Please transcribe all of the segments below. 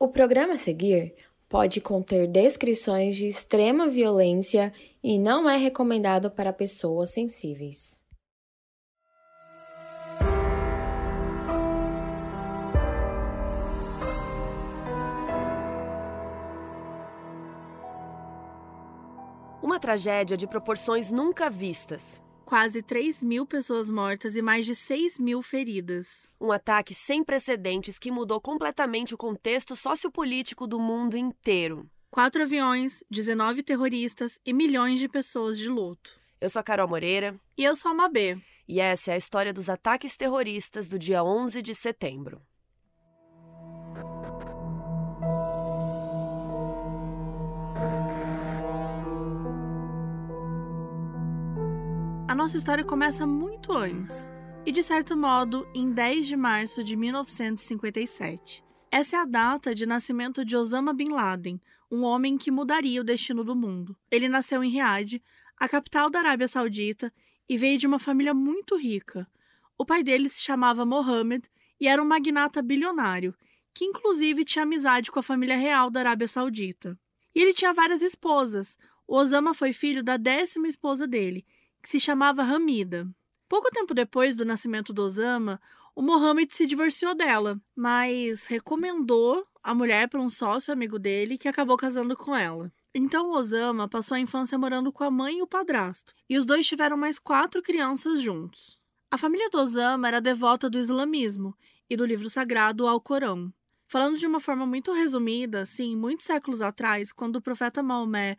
O programa a seguir pode conter descrições de extrema violência e não é recomendado para pessoas sensíveis. Uma tragédia de proporções nunca vistas. Quase 3 mil pessoas mortas e mais de 6 mil feridas. Um ataque sem precedentes que mudou completamente o contexto sociopolítico do mundo inteiro. Quatro aviões, 19 terroristas e milhões de pessoas de luto. Eu sou a Carol Moreira. E eu sou a Mabê. E essa é a história dos ataques terroristas do dia 11 de setembro. A nossa história começa muito antes, e de certo modo em 10 de março de 1957. Essa é a data de nascimento de Osama Bin Laden, um homem que mudaria o destino do mundo. Ele nasceu em Riad, a capital da Arábia Saudita, e veio de uma família muito rica. O pai dele se chamava Mohammed e era um magnata bilionário, que inclusive tinha amizade com a família real da Arábia Saudita. E ele tinha várias esposas. O Osama foi filho da décima esposa dele, que se chamava Hamida. Pouco tempo depois do nascimento do Osama, o Mohammed se divorciou dela, mas recomendou a mulher para um sócio amigo dele que acabou casando com ela. Então Osama passou a infância morando com a mãe e o padrasto, e os dois tiveram mais quatro crianças juntos. A família do Osama era devota do islamismo e do livro sagrado Alcorão. Falando de uma forma muito resumida, sim, muitos séculos atrás, quando o profeta Maomé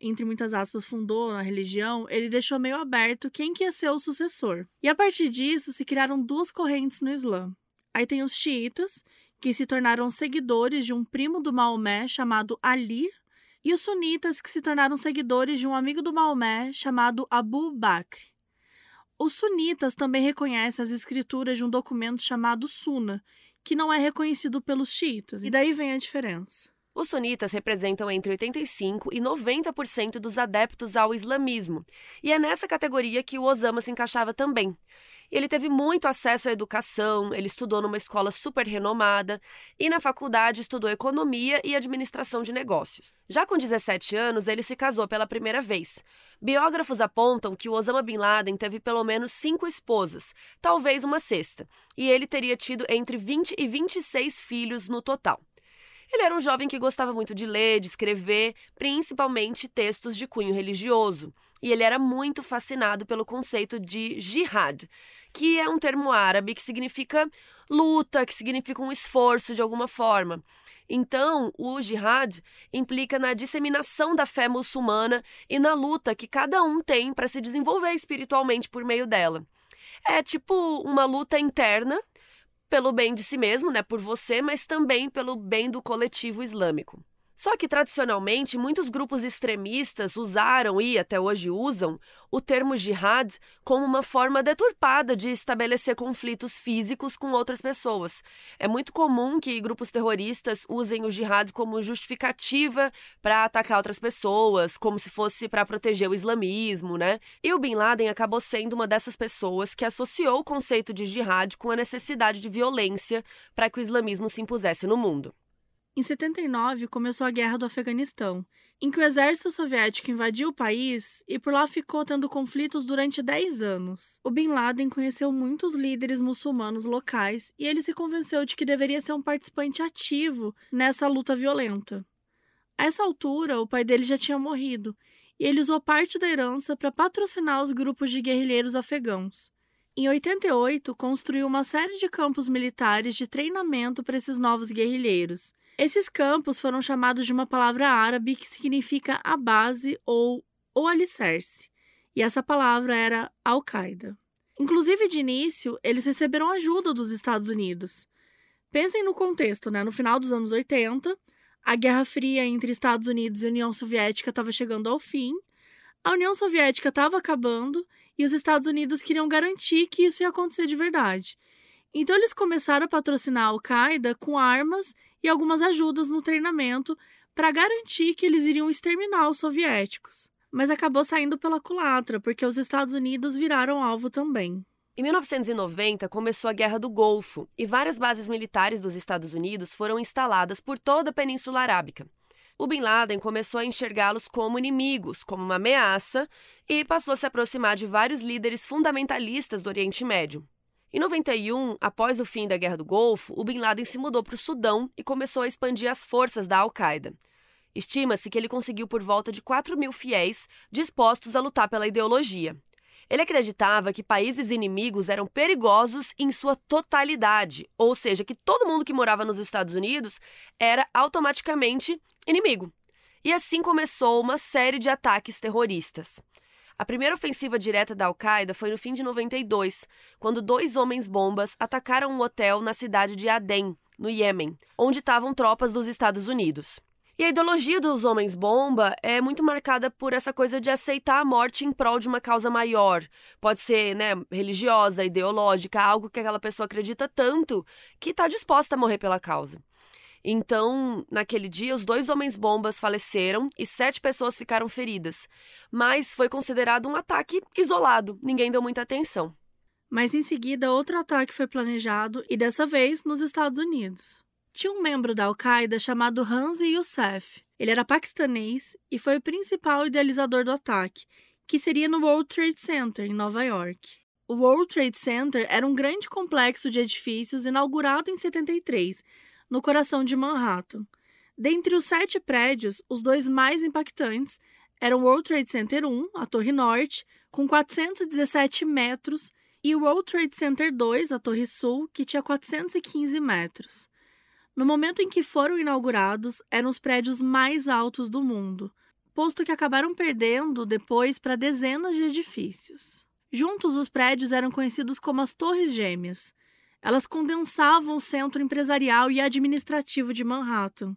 entre muitas aspas, fundou na religião, ele deixou meio aberto quem que ia ser o sucessor. E a partir disso se criaram duas correntes no Islã. Aí tem os xiitas, que se tornaram seguidores de um primo do Maomé chamado Ali, e os sunitas, que se tornaram seguidores de um amigo do Maomé chamado Abu Bakr. Os sunitas também reconhecem as escrituras de um documento chamado Sunna, que não é reconhecido pelos xiitas, e daí vem a diferença. Os sunitas representam entre 85% e 90% dos adeptos ao islamismo, e é nessa categoria que o Osama se encaixava também. Ele teve muito acesso à educação, ele estudou numa escola super renomada e na faculdade estudou economia e administração de negócios. Já com 17 anos, ele se casou pela primeira vez. Biógrafos apontam que o Osama Bin Laden teve pelo menos cinco esposas, talvez uma sexta, e ele teria tido entre 20 e 26 filhos no total. Ele era um jovem que gostava muito de ler, de escrever, principalmente textos de cunho religioso. E ele era muito fascinado pelo conceito de jihad, que é um termo árabe que significa luta, que significa um esforço de alguma forma. Então, o jihad implica na disseminação da fé muçulmana e na luta que cada um tem para se desenvolver espiritualmente por meio dela. É tipo uma luta interna pelo bem de si mesmo, né, por você, mas também pelo bem do coletivo islâmico. Só que, tradicionalmente, muitos grupos extremistas usaram e até hoje usam o termo jihad como uma forma deturpada de estabelecer conflitos físicos com outras pessoas. É muito comum que grupos terroristas usem o jihad como justificativa para atacar outras pessoas, como se fosse para proteger o islamismo, né? E o Bin Laden acabou sendo uma dessas pessoas que associou o conceito de jihad com a necessidade de violência para que o islamismo se impusesse no mundo. Em 79, começou a Guerra do Afeganistão, em que o exército soviético invadiu o país e por lá ficou tendo conflitos durante 10 anos. O Bin Laden conheceu muitos líderes muçulmanos locais e ele se convenceu de que deveria ser um participante ativo nessa luta violenta. A essa altura, o pai dele já tinha morrido e ele usou parte da herança para patrocinar os grupos de guerrilheiros afegãos. Em 88, construiu uma série de campos militares de treinamento para esses novos guerrilheiros. Esses campos foram chamados de uma palavra árabe que significa a base ou o alicerce, e essa palavra era Al-Qaeda. Inclusive, de início, eles receberam ajuda dos Estados Unidos. Pensem no contexto, né? No final dos anos 80, a Guerra Fria entre Estados Unidos e União Soviética estava chegando ao fim, a União Soviética estava acabando e os Estados Unidos queriam garantir que isso ia acontecer de verdade. Então, eles começaram a patrocinar a Al-Qaeda com armas e algumas ajudas no treinamento para garantir que eles iriam exterminar os soviéticos. Mas acabou saindo pela culatra, porque os Estados Unidos viraram alvo também. Em 1990, começou a Guerra do Golfo e várias bases militares dos Estados Unidos foram instaladas por toda a Península Arábica. O Bin Laden começou a enxergá-los como inimigos, como uma ameaça, e passou a se aproximar de vários líderes fundamentalistas do Oriente Médio. Em 91, após o fim da Guerra do Golfo, o Bin Laden se mudou para o Sudão e começou a expandir as forças da Al-Qaeda. Estima-se que ele conseguiu por volta de 4 mil fiéis dispostos a lutar pela ideologia. Ele acreditava que países inimigos eram perigosos em sua totalidade, ou seja, que todo mundo que morava nos Estados Unidos era automaticamente inimigo. E assim começou uma série de ataques terroristas. A primeira ofensiva direta da Al-Qaeda foi no fim de 92, quando dois homens-bombas atacaram um hotel na cidade de Aden, no Iêmen, onde estavam tropas dos Estados Unidos. E a ideologia dos homens-bomba é muito marcada por essa coisa de aceitar a morte em prol de uma causa maior. Pode ser, né, religiosa, ideológica, algo que aquela pessoa acredita tanto que está disposta a morrer pela causa. Então, naquele dia, os dois homens-bombas faleceram e sete pessoas ficaram feridas. Mas foi considerado um ataque isolado, ninguém deu muita atenção. Mas em seguida, outro ataque foi planejado e dessa vez nos Estados Unidos. Tinha um membro da Al-Qaeda chamado Hansi Youssef. Ele era paquistanês e foi o principal idealizador do ataque, que seria no World Trade Center, em Nova York. O World Trade Center era um grande complexo de edifícios inaugurado em 73, no coração de Manhattan. Dentre os sete prédios, os dois mais impactantes eram o World Trade Center 1, a Torre Norte, com 417 metros, e o World Trade Center 2, a Torre Sul, que tinha 415 metros. No momento em que foram inaugurados, eram os prédios mais altos do mundo, posto que acabaram perdendo depois para dezenas de edifícios. Juntos, os prédios eram conhecidos como as Torres Gêmeas. Elas condensavam o centro empresarial e administrativo de Manhattan.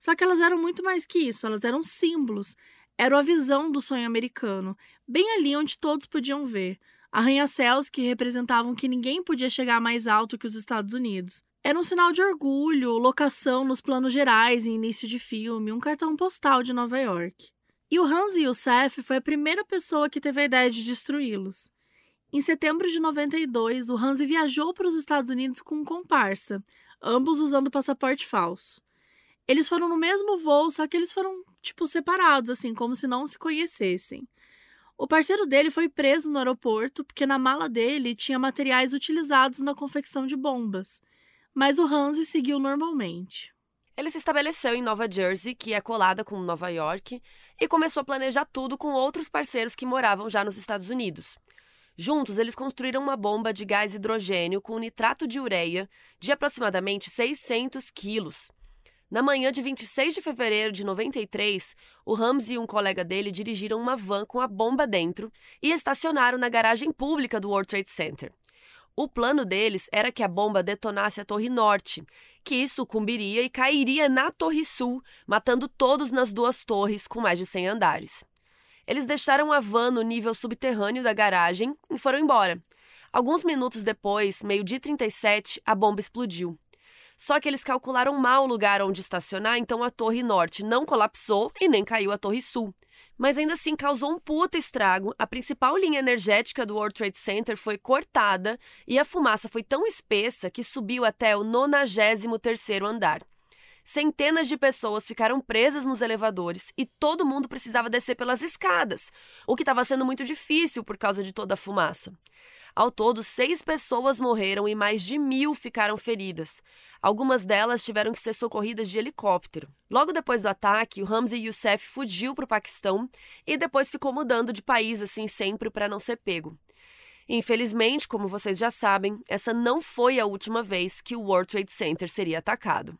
Só que elas eram muito mais que isso, elas eram símbolos, eram a visão do sonho americano, bem ali onde todos podiam ver. Arranha-céus que representavam que ninguém podia chegar mais alto que os Estados Unidos. Era um sinal de orgulho, locação nos planos gerais em início de filme, um cartão postal de Nova York. E o Hans Youssef foi a primeira pessoa que teve a ideia de destruí-los. Em setembro de 92, o Hans viajou para os Estados Unidos com um comparsa, ambos usando passaporte falso. Eles foram no mesmo voo, só que eles foram, tipo, separados, assim, como se não se conhecessem. O parceiro dele foi preso no aeroporto porque na mala dele tinha materiais utilizados na confecção de bombas mas o Hansi seguiu normalmente. Ele se estabeleceu em Nova Jersey, que é colada com Nova York, e começou a planejar tudo com outros parceiros que moravam já nos Estados Unidos. Juntos, eles construíram uma bomba de gás hidrogênio com nitrato de ureia de aproximadamente 600 quilos. Na manhã de 26 de fevereiro de 93, o Rams e um colega dele dirigiram uma van com a bomba dentro e estacionaram na garagem pública do World Trade Center. O plano deles era que a bomba detonasse a Torre Norte, que sucumbiria e cairia na Torre Sul, matando todos nas duas torres com mais de 100 andares. Eles deixaram a van no nível subterrâneo da garagem e foram embora. Alguns minutos depois, meio-dia 37, a bomba explodiu. Só que eles calcularam mal o lugar onde estacionar, então a Torre Norte não colapsou e nem caiu a Torre Sul mas ainda assim causou um puta estrago. A principal linha energética do World Trade Center foi cortada e a fumaça foi tão espessa que subiu até o 93º andar. Centenas de pessoas ficaram presas nos elevadores e todo mundo precisava descer pelas escadas, o que estava sendo muito difícil por causa de toda a fumaça. Ao todo, seis pessoas morreram e mais de mil ficaram feridas. Algumas delas tiveram que ser socorridas de helicóptero. Logo depois do ataque, o Ramzi Youssef fugiu para o Paquistão e depois ficou mudando de país assim sempre para não ser pego. Infelizmente, como vocês já sabem, essa não foi a última vez que o World Trade Center seria atacado.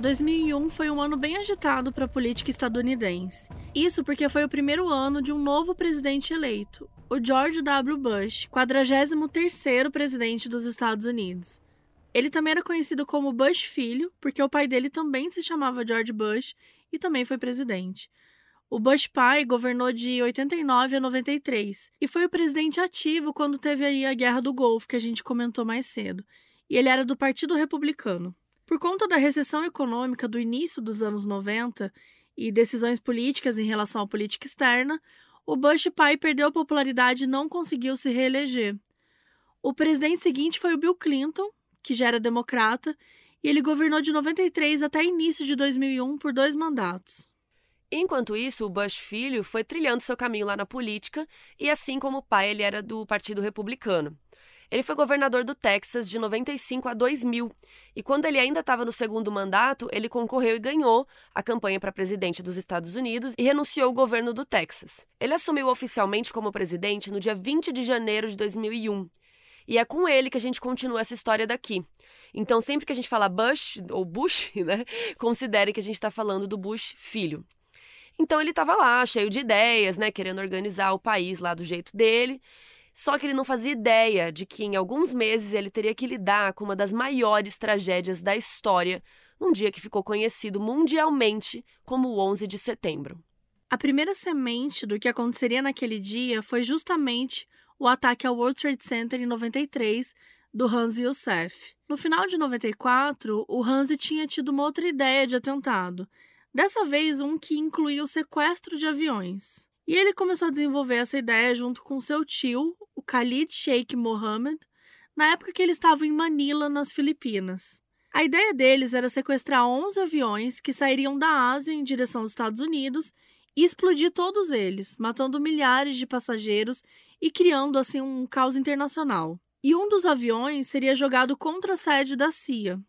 2001 foi um ano bem agitado para a política estadunidense. Isso porque foi o primeiro ano de um novo presidente eleito, o George W. Bush, 43º presidente dos Estados Unidos. Ele também era conhecido como Bush Filho, porque o pai dele também se chamava George Bush e também foi presidente. O Bush pai governou de 89 a 93 e foi o presidente ativo quando teve aí a Guerra do Golfo, que a gente comentou mais cedo. e ele era do Partido Republicano. Por conta da recessão econômica do início dos anos 90 e decisões políticas em relação à política externa, o Bush pai perdeu popularidade e não conseguiu se reeleger. O presidente seguinte foi o Bill Clinton, que já era democrata, e ele governou de 93 até início de 2001 por dois mandatos. Enquanto isso, o Bush filho foi trilhando seu caminho lá na política e, assim como o pai, ele era do Partido Republicano. Ele foi governador do Texas de 95 a 2000 e, quando ele ainda estava no segundo mandato, ele concorreu e ganhou a campanha para presidente dos Estados Unidos e renunciou ao governo do Texas. Ele assumiu oficialmente como presidente no dia 20 de janeiro de 2001 e é com ele que a gente continua essa história daqui. Então, sempre que a gente fala Bush ou Bush, né, considere que a gente está falando do Bush filho. Então ele estava lá, cheio de ideias, né, querendo organizar o país lá do jeito dele. Só que ele não fazia ideia de que em alguns meses ele teria que lidar com uma das maiores tragédias da história, num dia que ficou conhecido mundialmente como o 11 de setembro. A primeira semente do que aconteceria naquele dia foi justamente o ataque ao World Trade Center em 93 do Hans Youssef. No final de 94, o Hans tinha tido uma outra ideia de atentado, dessa vez um que incluía o sequestro de aviões. E ele começou a desenvolver essa ideia junto com seu tio, o Khalid Sheikh Mohammed, na época que ele estava em Manila, nas Filipinas. A ideia deles era sequestrar 11 aviões que sairiam da Ásia em direção aos Estados Unidos e explodir todos eles, matando milhares de passageiros e criando assim um caos internacional. E um dos aviões seria jogado contra a sede da CIA.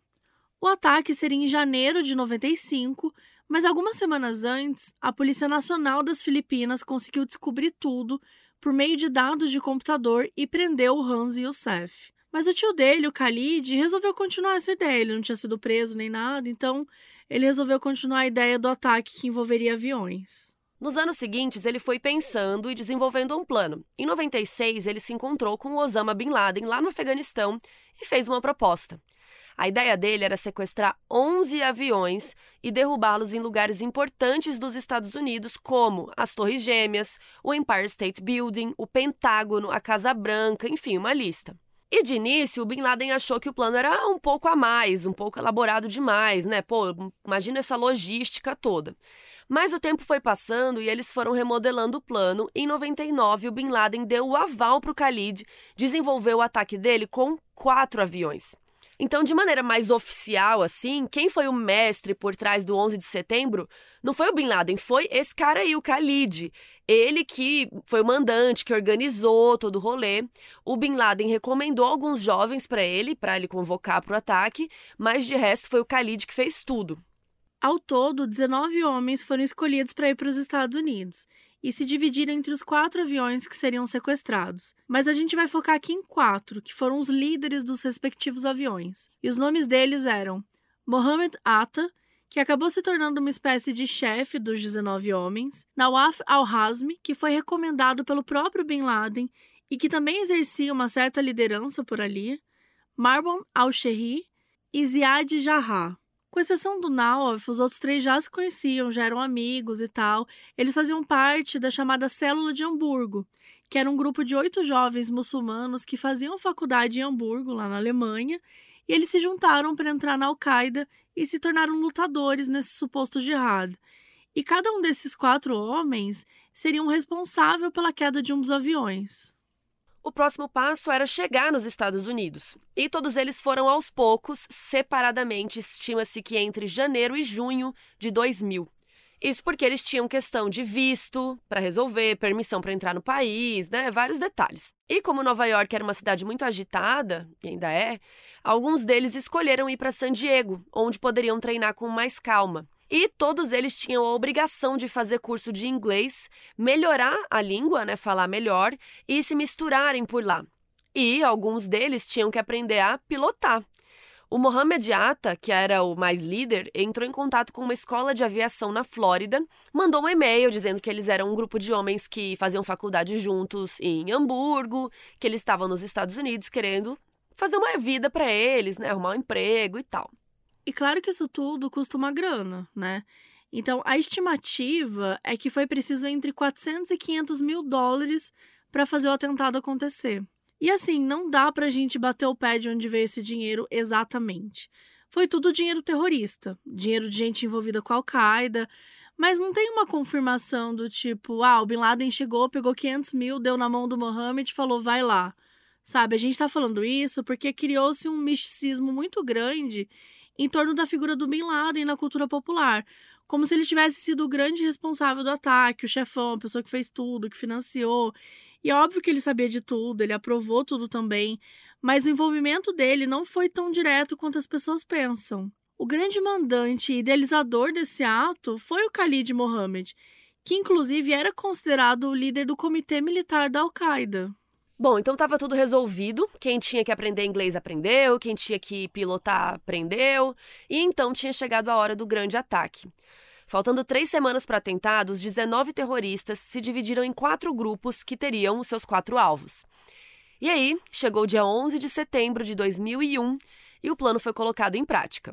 O ataque seria em janeiro de 95 mas algumas semanas antes, a Polícia Nacional das Filipinas conseguiu descobrir tudo por meio de dados de computador e prendeu o Hans Youssef. Mas o tio dele, o Khalid, resolveu continuar essa ideia. Ele não tinha sido preso nem nada, então ele resolveu continuar a ideia do ataque que envolveria aviões. Nos anos seguintes, ele foi pensando e desenvolvendo um plano. Em 96, ele se encontrou com Osama Bin Laden lá no Afeganistão e fez uma proposta. A ideia dele era sequestrar 11 aviões e derrubá-los em lugares importantes dos Estados Unidos, como as Torres Gêmeas, o Empire State Building, o Pentágono, a Casa Branca, enfim, uma lista. E de início, o Bin Laden achou que o plano era um pouco a mais, um pouco elaborado demais, né? Pô, imagina essa logística toda. Mas o tempo foi passando e eles foram remodelando o plano. Em 99, o Bin Laden deu o aval para o Khalid desenvolver o ataque dele com quatro aviões. Então, de maneira mais oficial, assim, quem foi o mestre por trás do 11 de setembro não foi o Bin Laden, foi esse cara aí, o Khalid. Ele que foi o mandante, que organizou todo o rolê. O Bin Laden recomendou alguns jovens para ele, para ele convocar para o ataque, mas de resto foi o Khalid que fez tudo. Ao todo, 19 homens foram escolhidos para ir para os Estados Unidos e se dividiram entre os quatro aviões que seriam sequestrados. Mas a gente vai focar aqui em quatro, que foram os líderes dos respectivos aviões. E os nomes deles eram Mohammed Atta, que acabou se tornando uma espécie de chefe dos 19 homens, Nawaf al-Hazmi, que foi recomendado pelo próprio Bin Laden e que também exercia uma certa liderança por ali, Marwan al-Sherri e Ziad Jarrah. Com exceção do Nawaf, os outros três já se conheciam, já eram amigos e tal. Eles faziam parte da chamada Célula de Hamburgo, que era um grupo de oito jovens muçulmanos que faziam faculdade em Hamburgo, lá na Alemanha, e eles se juntaram para entrar na Al-Qaeda e se tornaram lutadores nesse suposto jihad. E cada um desses quatro homens seriam responsável pela queda de um dos aviões. O próximo passo era chegar nos Estados Unidos. E todos eles foram aos poucos, separadamente, estima-se que entre janeiro e junho de 2000. Isso porque eles tinham questão de visto para resolver, permissão para entrar no país, né? Vários detalhes. E como Nova York era uma cidade muito agitada, e ainda é, alguns deles escolheram ir para San Diego, onde poderiam treinar com mais calma. E todos eles tinham a obrigação de fazer curso de inglês, melhorar a língua, né, falar melhor e se misturarem por lá. E alguns deles tinham que aprender a pilotar. O Mohamed Atta, que era o mais líder, entrou em contato com uma escola de aviação na Flórida, mandou um e-mail dizendo que eles eram um grupo de homens que faziam faculdade juntos em Hamburgo, que eles estavam nos Estados Unidos querendo fazer uma vida para eles, né, arrumar um emprego e tal. E claro que isso tudo custa uma grana, né? Então, a estimativa é que foi preciso entre 400 e 500 mil dólares para fazer o atentado acontecer. E assim, não dá pra gente bater o pé de onde veio esse dinheiro exatamente. Foi tudo dinheiro terrorista, dinheiro de gente envolvida com a Al-Qaeda, mas não tem uma confirmação do tipo, ah, o Bin Laden chegou, pegou 500 mil, deu na mão do Mohammed e falou, vai lá. Sabe, a gente tá falando isso porque criou-se um misticismo muito grande em torno da figura do Bin Laden na cultura popular. Como se ele tivesse sido o grande responsável do ataque, o chefão, a pessoa que fez tudo, que financiou. E é óbvio que ele sabia de tudo, ele aprovou tudo também, mas o envolvimento dele não foi tão direto quanto as pessoas pensam. O grande mandante e idealizador desse ato foi o Khalid Mohammed, que inclusive era considerado o líder do comitê militar da Al-Qaeda. Bom, então estava tudo resolvido. Quem tinha que aprender inglês aprendeu, quem tinha que pilotar aprendeu, e então tinha chegado a hora do grande ataque. Faltando três semanas para atentado, os 19 terroristas se dividiram em quatro grupos que teriam os seus quatro alvos. E aí, chegou o dia 11 de setembro de 2001 e o plano foi colocado em prática.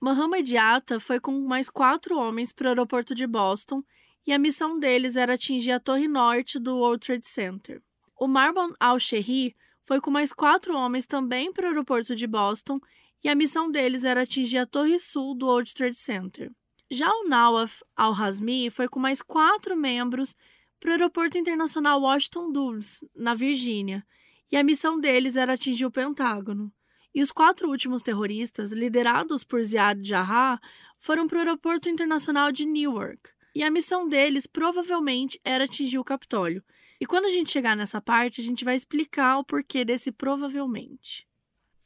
Mohamed Atta foi com mais quatro homens para o aeroporto de Boston e a missão deles era atingir a torre norte do World Trade Center. O Marwan al-Sherri foi com mais quatro homens também para o aeroporto de Boston e a missão deles era atingir a torre sul do World Trade Center. Já o Nawaf al-Hazmi foi com mais quatro membros para o aeroporto internacional Washington Dulles, na Virgínia, e a missão deles era atingir o Pentágono. E os quatro últimos terroristas, liderados por Ziad Jarrah, foram para o aeroporto internacional de Newark. E a missão deles provavelmente era atingir o Capitólio, e quando a gente chegar nessa parte, a gente vai explicar o porquê desse provavelmente.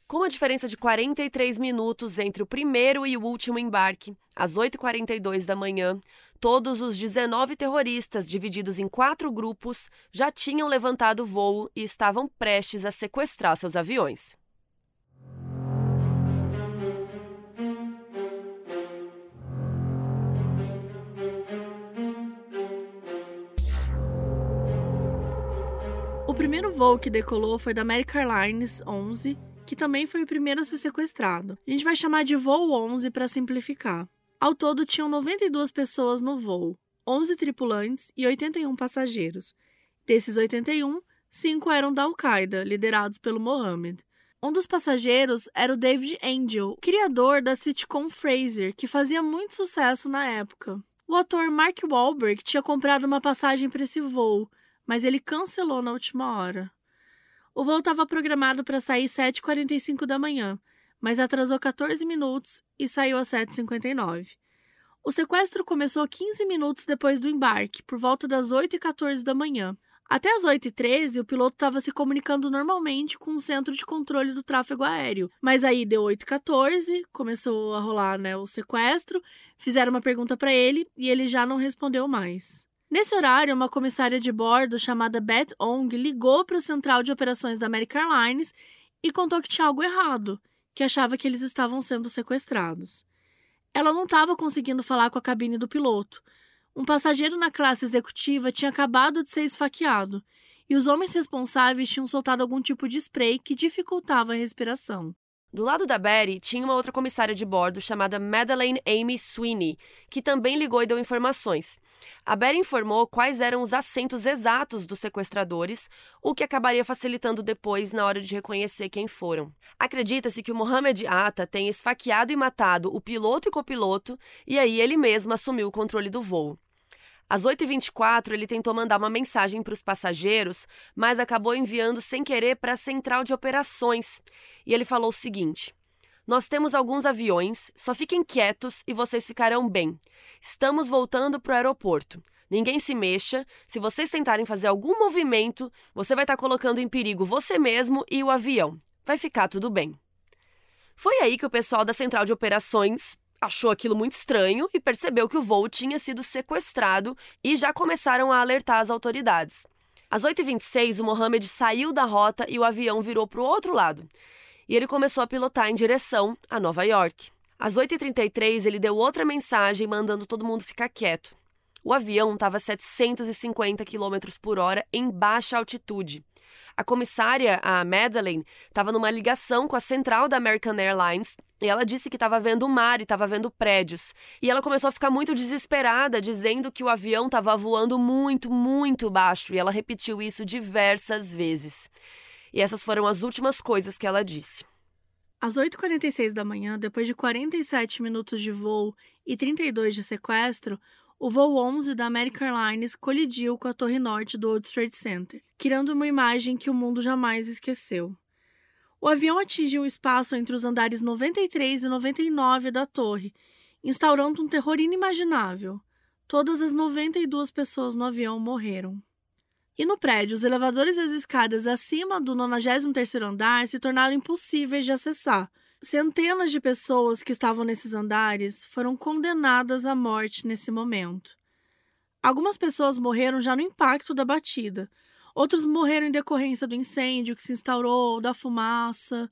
Com uma diferença de 43 minutos entre o primeiro e o último embarque, às 8h42 da manhã, todos os 19 terroristas, divididos em quatro grupos, já tinham levantado voo e estavam prestes a sequestrar seus aviões. Primeiro voo que decolou foi da American Airlines 11, que também foi o primeiro a ser sequestrado. A gente vai chamar de voo 11 para simplificar. Ao todo, tinham 92 pessoas no voo, 11 tripulantes e 81 passageiros. Desses 81, cinco eram da Al-Qaeda, liderados pelo Mohammed. Um dos passageiros era o David Angel, criador da sitcom Fraser, que fazia muito sucesso na época. O ator Mark Wahlberg tinha comprado uma passagem para esse voo, mas ele cancelou na última hora. O voo estava programado para sair 7h45 da manhã, mas atrasou 14 minutos e saiu às 7h59. O sequestro começou 15 minutos depois do embarque, por volta das 8h14 da manhã. Até as 8h13, o piloto estava se comunicando normalmente com o centro de controle do tráfego aéreo. Mas aí deu 8h14, começou a rolar né, o sequestro, fizeram uma pergunta para ele e ele já não respondeu mais. Nesse horário, uma comissária de bordo chamada Beth Ong ligou para o central de operações da American Airlines e contou que tinha algo errado, que achava que eles estavam sendo sequestrados. Ela não estava conseguindo falar com a cabine do piloto. Um passageiro na classe executiva tinha acabado de ser esfaqueado e os homens responsáveis tinham soltado algum tipo de spray que dificultava a respiração. Do lado da Betty, tinha uma outra comissária de bordo chamada Madeleine Amy Sweeney, que também ligou e deu informações. A Betty informou quais eram os assentos exatos dos sequestradores, o que acabaria facilitando depois na hora de reconhecer quem foram. Acredita-se que o Mohamed Atta tenha esfaqueado e matado o piloto e copiloto, e aí ele mesmo assumiu o controle do voo. Às 8h24, ele tentou mandar uma mensagem para os passageiros, mas acabou enviando sem querer para a central de operações. E ele falou o seguinte: Nós temos alguns aviões, só fiquem quietos e vocês ficarão bem. Estamos voltando para o aeroporto. Ninguém se mexa. Se vocês tentarem fazer algum movimento, você vai estar tá colocando em perigo você mesmo e o avião. Vai ficar tudo bem. Foi aí que o pessoal da central de operações achou aquilo muito estranho e percebeu que o voo tinha sido sequestrado e já começaram a alertar as autoridades. Às 8h26, o Mohamed saiu da rota e o avião virou para o outro lado. E ele começou a pilotar em direção a Nova York. Às 8h33, ele deu outra mensagem mandando todo mundo ficar quieto. O avião estava a 750 km por hora em baixa altitude. A comissária, a Madeleine, estava numa ligação com a central da American Airlines e ela disse que estava vendo o mar e estava vendo prédios. E ela começou a ficar muito desesperada, dizendo que o avião estava voando muito, muito baixo. E ela repetiu isso diversas vezes. E essas foram as últimas coisas que ela disse. Às 8h46 da manhã, depois de 47 minutos de voo e 32 de sequestro, o voo 11 da American Airlines colidiu com a torre norte do World Trade Center, criando uma imagem que o mundo jamais esqueceu. O avião atingiu o espaço entre os andares 93 e 99 da torre, instaurando um terror inimaginável. Todas as 92 pessoas no avião morreram. E no prédio, os elevadores e as escadas acima do 93º andar se tornaram impossíveis de acessar. Centenas de pessoas que estavam nesses andares foram condenadas à morte nesse momento. Algumas pessoas morreram já no impacto da batida. Outros morreram em decorrência do incêndio que se instaurou, da fumaça.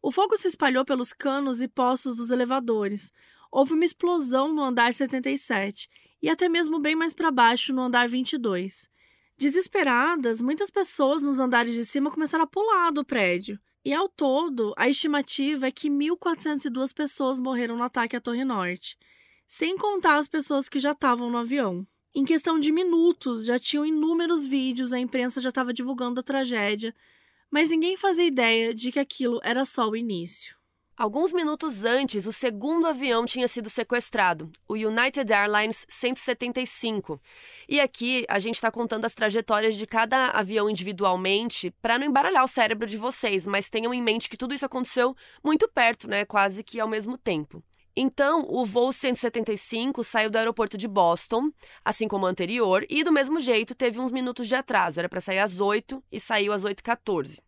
O fogo se espalhou pelos canos e postos dos elevadores. Houve uma explosão no andar 77 e até mesmo bem mais para baixo no andar 22. Desesperadas, muitas pessoas nos andares de cima começaram a pular do prédio. E ao todo, a estimativa é que 1.402 pessoas morreram no ataque à Torre Norte, sem contar as pessoas que já estavam no avião. Em questão de minutos, já tinham inúmeros vídeos, a imprensa já estava divulgando a tragédia, mas ninguém fazia ideia de que aquilo era só o início. Alguns minutos antes, o segundo avião tinha sido sequestrado, o United Airlines 175. E aqui a gente está contando as trajetórias de cada avião individualmente para não embaralhar o cérebro de vocês, mas tenham em mente que tudo isso aconteceu muito perto, né? Quase que ao mesmo tempo. Então, o voo 175 saiu do aeroporto de Boston, assim como o anterior, e do mesmo jeito teve uns minutos de atraso. Era para sair às 8 e saiu às 8h14.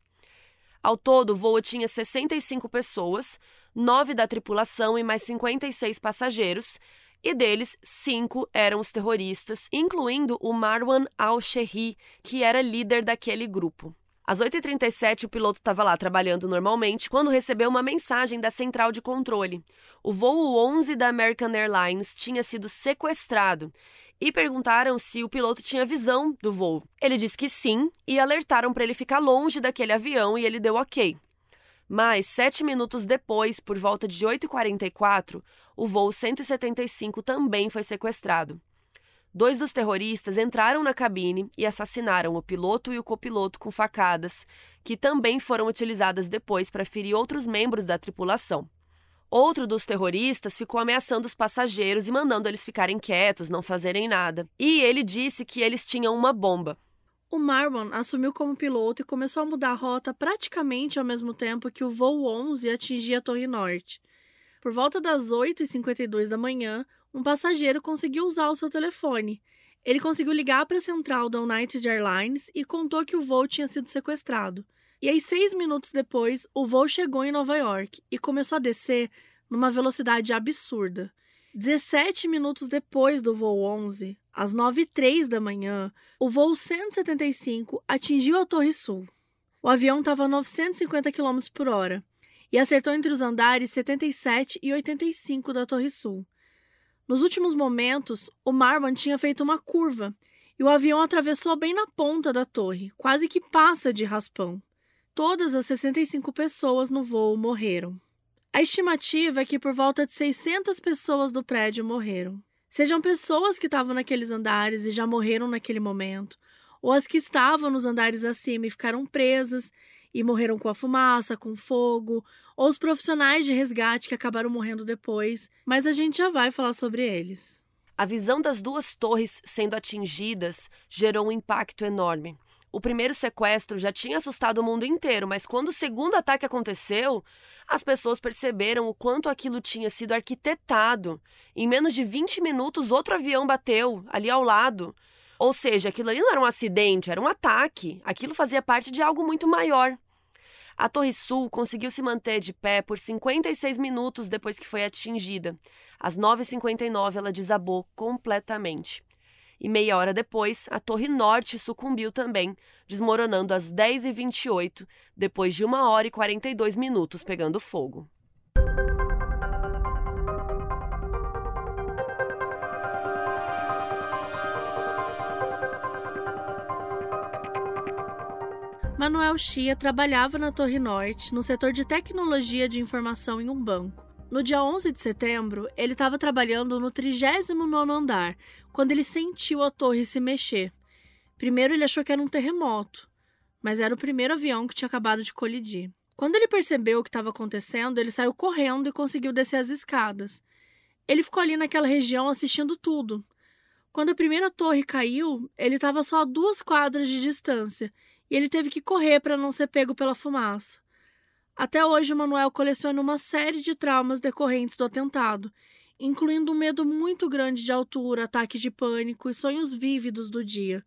Ao todo, o voo tinha 65 pessoas, 9 da tripulação e mais 56 passageiros, e deles, cinco eram os terroristas, incluindo o Marwan al-Sherri, que era líder daquele grupo. Às 8h37, o piloto estava lá trabalhando normalmente quando recebeu uma mensagem da central de controle. O voo 11 da American Airlines tinha sido sequestrado e perguntaram se o piloto tinha visão do voo. Ele disse que sim e alertaram para ele ficar longe daquele avião e ele deu ok. Mas, sete minutos depois, por volta de 8h44, o voo 175 também foi sequestrado. Dois dos terroristas entraram na cabine e assassinaram o piloto e o copiloto com facadas, que também foram utilizadas depois para ferir outros membros da tripulação. Outro dos terroristas ficou ameaçando os passageiros e mandando eles ficarem quietos, não fazerem nada. E ele disse que eles tinham uma bomba. O Marwan assumiu como piloto e começou a mudar a rota praticamente ao mesmo tempo que o voo 11 atingia a Torre Norte. Por volta das 8h52 da manhã, um passageiro conseguiu usar o seu telefone. Ele conseguiu ligar para a central da United Airlines e contou que o voo tinha sido sequestrado. E aí, seis minutos depois, o voo chegou em Nova York e começou a descer numa velocidade absurda. 17 minutos depois do voo 11, às 9h03 da manhã, o voo 175 atingiu a Torre Sul. O avião estava a 950 km por hora e acertou entre os andares 77 e 85 da Torre Sul. Nos últimos momentos, o Marwan tinha feito uma curva e o avião atravessou bem na ponta da torre, quase que passa de raspão. Todas as 65 pessoas no voo morreram. A estimativa é que por volta de 600 pessoas do prédio morreram. Sejam pessoas que estavam naqueles andares e já morreram naquele momento, ou as que estavam nos andares acima e ficaram presas e morreram com a fumaça, com fogo, ou os profissionais de resgate que acabaram morrendo depois, mas a gente já vai falar sobre eles. A visão das duas torres sendo atingidas gerou um impacto enorme. O primeiro sequestro já tinha assustado o mundo inteiro, mas quando o segundo ataque aconteceu, as pessoas perceberam o quanto aquilo tinha sido arquitetado. Em menos de 20 minutos, outro avião bateu ali ao lado. Ou seja, aquilo ali não era um acidente, era um ataque. Aquilo fazia parte de algo muito maior. A Torre Sul conseguiu se manter de pé por 56 minutos depois que foi atingida. Às 9h59, ela desabou completamente e meia hora depois, a Torre Norte sucumbiu também, desmoronando às 10h28, depois de 1 hora e 42 minutos pegando fogo. Manuel Chia trabalhava na Torre Norte, no setor de tecnologia de informação em um banco. No dia 11 de setembro, ele estava trabalhando no 39º andar, quando ele sentiu a torre se mexer. Primeiro ele achou que era um terremoto. mas era o primeiro avião que tinha acabado de colidir. Quando ele percebeu o que estava acontecendo, ele saiu correndo e conseguiu descer as escadas. Ele ficou ali naquela região assistindo tudo. Quando a primeira torre caiu, ele estava só a duas quadras de distância e ele teve que correr para não ser pego pela fumaça. Até hoje, Manuel coleciona uma série de traumas decorrentes do atentado, incluindo um medo muito grande de altura, ataques de pânico e sonhos vívidos do dia.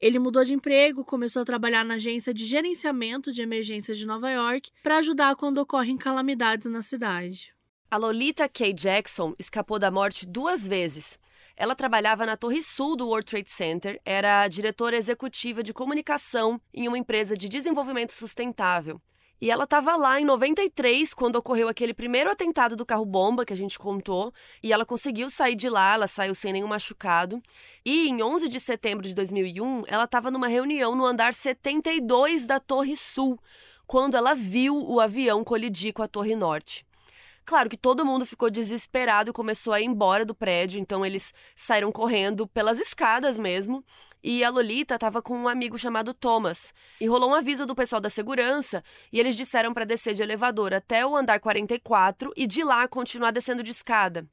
Ele mudou de emprego, começou a trabalhar na agência de gerenciamento de emergências de Nova York para ajudar quando ocorrem calamidades na cidade. A Lolita K. Jackson escapou da morte duas vezes. Ela trabalhava na Torre Sul do World Trade Center, era diretora executiva de comunicação em uma empresa de desenvolvimento sustentável. E ela estava lá em 93, quando ocorreu aquele primeiro atentado do carro-bomba que a gente contou, e ela conseguiu sair de lá, ela saiu sem nenhum machucado. E em 11 de setembro de 2001, ela estava numa reunião no andar 72 da Torre Sul, quando ela viu o avião colidir com a Torre Norte. Claro que todo mundo ficou desesperado e começou a ir embora do prédio, então eles saíram correndo pelas escadas mesmo. E a Lolita estava com um amigo chamado Thomas. E rolou um aviso do pessoal da segurança e eles disseram para descer de elevador até o andar 44 e de lá continuar descendo de escada.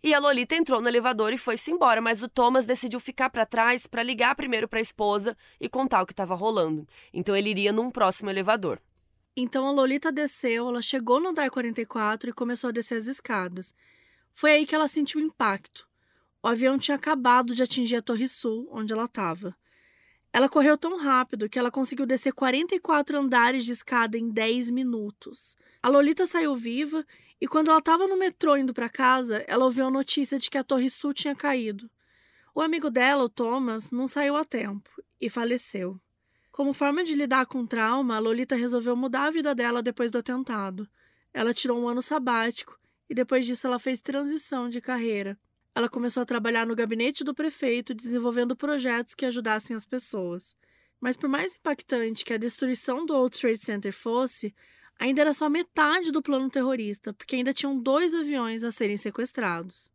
E a Lolita entrou no elevador e foi-se embora, mas o Thomas decidiu ficar para trás para ligar primeiro para a esposa e contar o que estava rolando. Então ele iria num próximo elevador. Então a Lolita desceu, ela chegou no andar 44 e começou a descer as escadas. Foi aí que ela sentiu o impacto. O avião tinha acabado de atingir a Torre Sul, onde ela estava. Ela correu tão rápido que ela conseguiu descer 44 andares de escada em 10 minutos. A Lolita saiu viva e quando ela estava no metrô indo para casa, ela ouviu a notícia de que a Torre Sul tinha caído. O amigo dela, o Thomas, não saiu a tempo e faleceu. Como forma de lidar com o trauma, Lolita resolveu mudar a vida dela depois do atentado. Ela tirou um ano sabático e depois disso ela fez transição de carreira. Ela começou a trabalhar no gabinete do prefeito, desenvolvendo projetos que ajudassem as pessoas. Mas por mais impactante que a destruição do World Trade Center fosse, ainda era só metade do plano terrorista, porque ainda tinham dois aviões a serem sequestrados.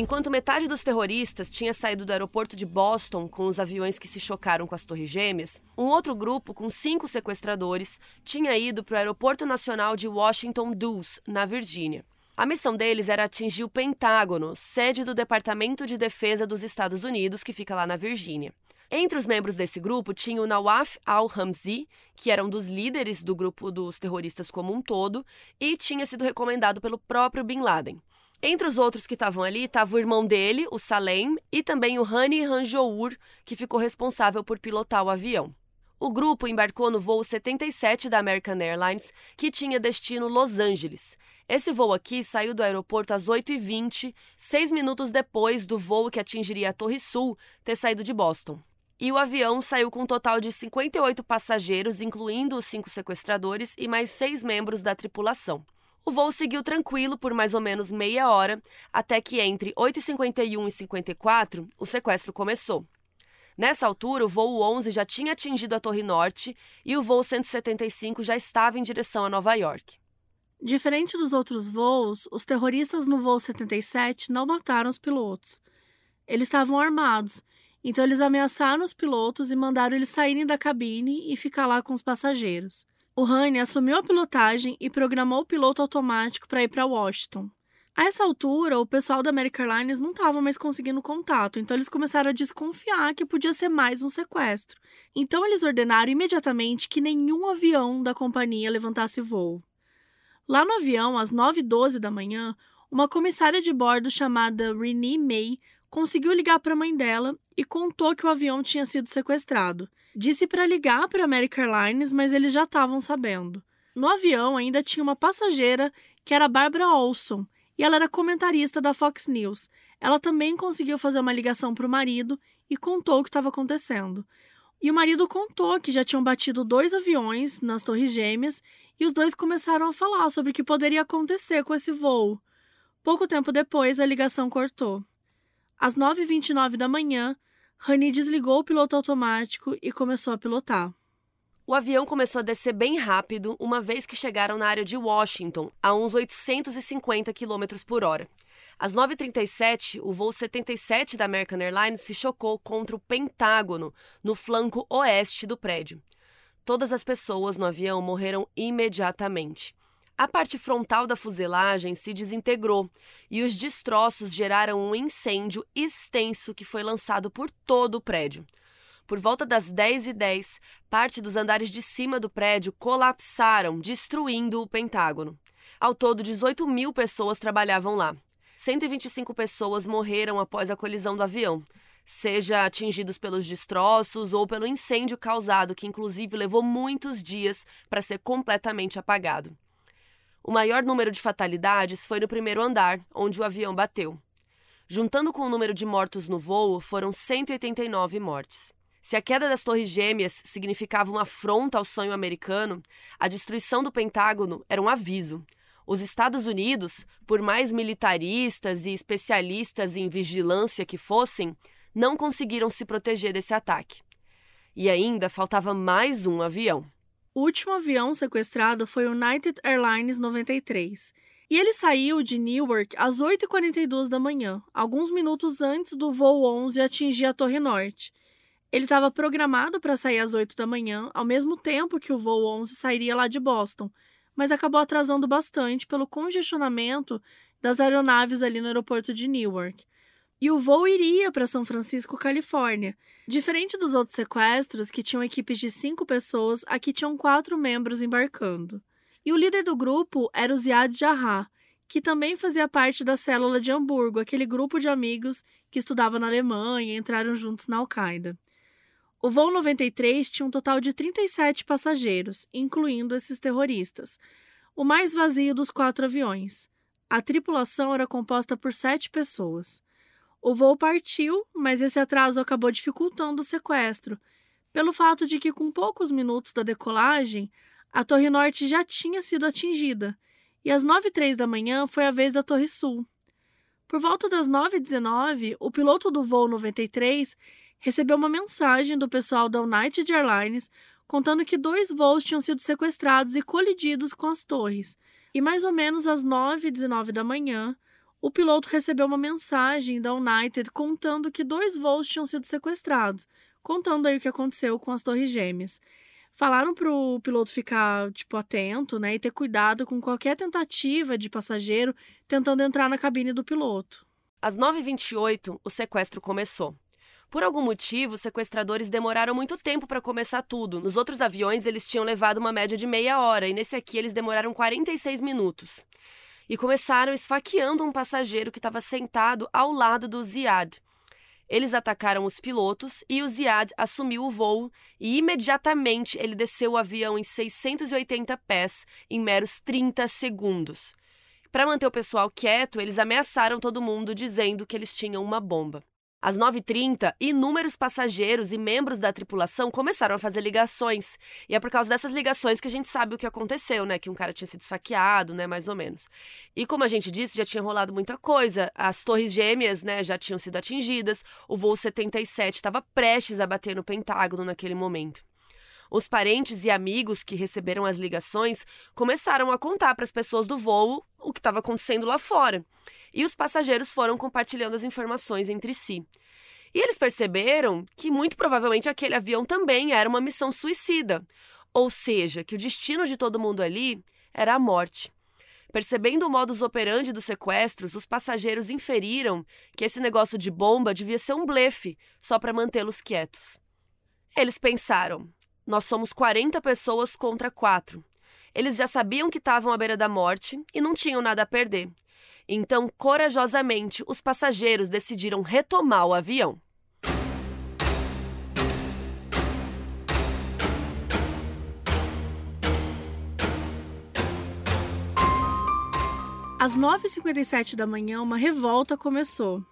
Enquanto metade dos terroristas tinha saído do aeroporto de Boston com os aviões que se chocaram com as Torres Gêmeas, um outro grupo, com cinco sequestradores, tinha ido para o Aeroporto Nacional de Washington Dulles, na Virgínia. A missão deles era atingir o Pentágono, sede do Departamento de Defesa dos Estados Unidos, que fica lá na Virgínia. Entre os membros desse grupo tinha o Nawaf al-Hamzi, que era um dos líderes do grupo dos terroristas como um todo, e tinha sido recomendado pelo próprio Bin Laden. Entre os outros que estavam ali estava o irmão dele, o Salem, e também o Hani Ranjour, que ficou responsável por pilotar o avião. O grupo embarcou no voo 77 da American Airlines, que tinha destino Los Angeles. Esse voo aqui saiu do aeroporto às 8h20, seis minutos depois do voo que atingiria a Torre Sul ter saído de Boston. E o avião saiu com um total de 58 passageiros, incluindo os cinco sequestradores e mais seis membros da tripulação. O voo seguiu tranquilo por mais ou menos meia hora, até que entre 8h51 e 54 o sequestro começou. Nessa altura, o voo 11 já tinha atingido a Torre Norte e o voo 175 já estava em direção a Nova York. Diferente dos outros voos, os terroristas no voo 77 não mataram os pilotos. Eles estavam armados, então eles ameaçaram os pilotos e mandaram eles saírem da cabine e ficar lá com os passageiros. O Honey assumiu a pilotagem e programou o piloto automático para ir para Washington. A essa altura, o pessoal da American Airlines não estava mais conseguindo contato, então eles começaram a desconfiar que podia ser mais um sequestro. Então eles ordenaram imediatamente que nenhum avião da companhia levantasse voo. Lá no avião, às 9h12 da manhã, uma comissária de bordo chamada Renee May conseguiu ligar para a mãe dela e contou que o avião tinha sido sequestrado. Disse para ligar para American Airlines, mas eles já estavam sabendo. No avião ainda tinha uma passageira que era Barbara Olson e ela era comentarista da Fox News. Ela também conseguiu fazer uma ligação para o marido e contou o que estava acontecendo. E o marido contou que já tinham batido dois aviões nas Torres Gêmeas e os dois começaram a falar sobre o que poderia acontecer com esse voo. Pouco tempo depois, a ligação cortou. Às 9h29 da manhã, Rani desligou o piloto automático e começou a pilotar. O avião começou a descer bem rápido, uma vez que chegaram na área de Washington, a uns 850 km por hora. Às 9h37, o voo 77 da American Airlines se chocou contra o Pentágono, no flanco oeste do prédio. Todas as pessoas no avião morreram imediatamente. A parte frontal da fuselagem se desintegrou e os destroços geraram um incêndio extenso que foi lançado por todo o prédio. Por volta das 10h10, parte dos andares de cima do prédio colapsaram, destruindo o Pentágono. Ao todo, 18 mil pessoas trabalhavam lá. 125 pessoas morreram após a colisão do avião, seja atingidos pelos destroços ou pelo incêndio causado, que inclusive levou muitos dias para ser completamente apagado. O maior número de fatalidades foi no primeiro andar, onde o avião bateu. Juntando com o número de mortos no voo, foram 189 mortes. Se a queda das Torres Gêmeas significava uma afronta ao sonho americano, a destruição do Pentágono era um aviso, os Estados Unidos, por mais militaristas e especialistas em vigilância que fossem, não conseguiram se proteger desse ataque. E ainda faltava mais um avião. O último avião sequestrado foi o United Airlines 93. E ele saiu de Newark às 8h42 da manhã, alguns minutos antes do voo 11 atingir a Torre Norte. Ele estava programado para sair às 8 da manhã, ao mesmo tempo que o voo 11 sairia lá de Boston, mas acabou atrasando bastante pelo congestionamento das aeronaves ali no aeroporto de Newark. E o voo iria para São Francisco, Califórnia. Diferente dos outros sequestros, que tinham equipes de cinco pessoas, aqui tinham quatro membros embarcando. E o líder do grupo era o Ziad Jarrah, que também fazia parte da célula de Hamburgo, aquele grupo de amigos que estudava na Alemanha e entraram juntos na Al-Qaeda. O voo 93 tinha um total de 37 passageiros, incluindo esses terroristas, o mais vazio dos quatro aviões. A tripulação era composta por sete pessoas. O voo partiu, mas esse atraso acabou dificultando o sequestro, pelo fato de que, com poucos minutos da decolagem, a Torre Norte já tinha sido atingida, e às 9 h da manhã foi a vez da Torre Sul. Por volta das 9h19, o piloto do voo 93 recebeu uma mensagem do pessoal da United Airlines contando que dois voos tinham sido sequestrados e colididos com as torres. E mais ou menos às 9h19 da manhã, o piloto recebeu uma mensagem da United contando que dois voos tinham sido sequestrados, contando aí o que aconteceu com as torres gêmeas. Falaram para o piloto ficar, tipo, atento, né, e ter cuidado com qualquer tentativa de passageiro tentando entrar na cabine do piloto. Às 9h28, o sequestro começou. Por algum motivo, os sequestradores demoraram muito tempo para começar tudo. Nos outros aviões, eles tinham levado uma média de meia hora, e nesse aqui eles demoraram 46 minutos. E começaram esfaqueando um passageiro que estava sentado ao lado do Ziad. Eles atacaram os pilotos e o Ziad assumiu o voo e imediatamente ele desceu o avião em 680 pés em meros 30 segundos. Para manter o pessoal quieto, eles ameaçaram todo mundo dizendo que eles tinham uma bomba. Às 9h30, inúmeros passageiros e membros da tripulação começaram a fazer ligações. E é por causa dessas ligações que a gente sabe o que aconteceu, né? Que um cara tinha sido esfaqueado, né? Mais ou menos. E como a gente disse, já tinha rolado muita coisa. As torres gêmeas, né? Já tinham sido atingidas. O voo 77 estava prestes a bater no Pentágono naquele momento. Os parentes e amigos que receberam as ligações começaram a contar para as pessoas do voo o que estava acontecendo lá fora. E os passageiros foram compartilhando as informações entre si. E eles perceberam que muito provavelmente aquele avião também era uma missão suicida, ou seja, que o destino de todo mundo ali era a morte. Percebendo o modus operandi dos sequestros, os passageiros inferiram que esse negócio de bomba devia ser um blefe, só para mantê-los quietos. Eles pensaram: nós somos 40 pessoas contra 4. Eles já sabiam que estavam à beira da morte e não tinham nada a perder. Então, corajosamente, os passageiros decidiram retomar o avião. Às 9h57 da manhã, uma revolta começou.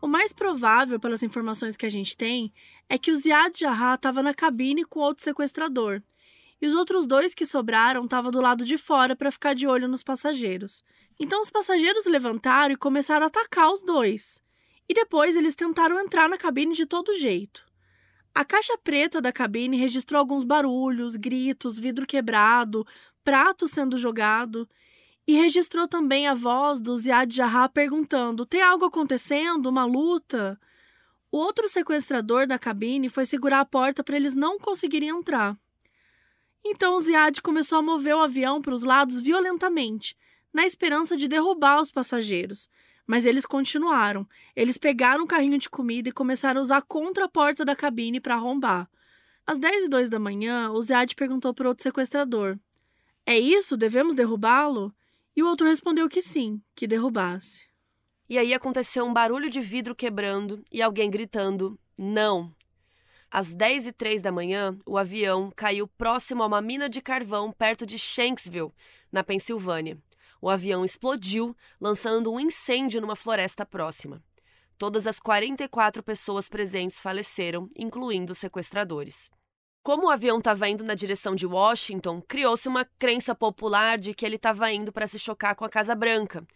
O mais provável, pelas informações que a gente tem, é que o Ziad Jarrah estava na cabine com outro sequestrador. E os outros dois que sobraram estavam do lado de fora para ficar de olho nos passageiros. Então os passageiros levantaram e começaram a atacar os dois. E depois eles tentaram entrar na cabine de todo jeito. A caixa preta da cabine registrou alguns barulhos, gritos, vidro quebrado, prato sendo jogado e registrou também a voz do Ziad Jarrah perguntando: Tem algo acontecendo? Uma luta? O outro sequestrador da cabine foi segurar a porta para eles não conseguirem entrar. Então o Ziad começou a mover o avião para os lados violentamente, na esperança de derrubar os passageiros. Mas eles continuaram. Eles pegaram um carrinho de comida e começaram a usar contra a porta da cabine para arrombar. Às 10 e 2 da manhã, o Ziad perguntou para outro sequestrador: É isso? Devemos derrubá-lo? E o outro respondeu que sim, que derrubasse. E aí aconteceu um barulho de vidro quebrando e alguém gritando: Não! Às 10 e 3 da manhã, o avião caiu próximo a uma mina de carvão perto de Shanksville, na Pensilvânia. O avião explodiu, lançando um incêndio numa floresta próxima. Todas as 44 pessoas presentes faleceram, incluindo os sequestradores. Como o avião estava indo na direção de Washington, criou-se uma crença popular de que ele estava indo para se chocar com a Casa Branca.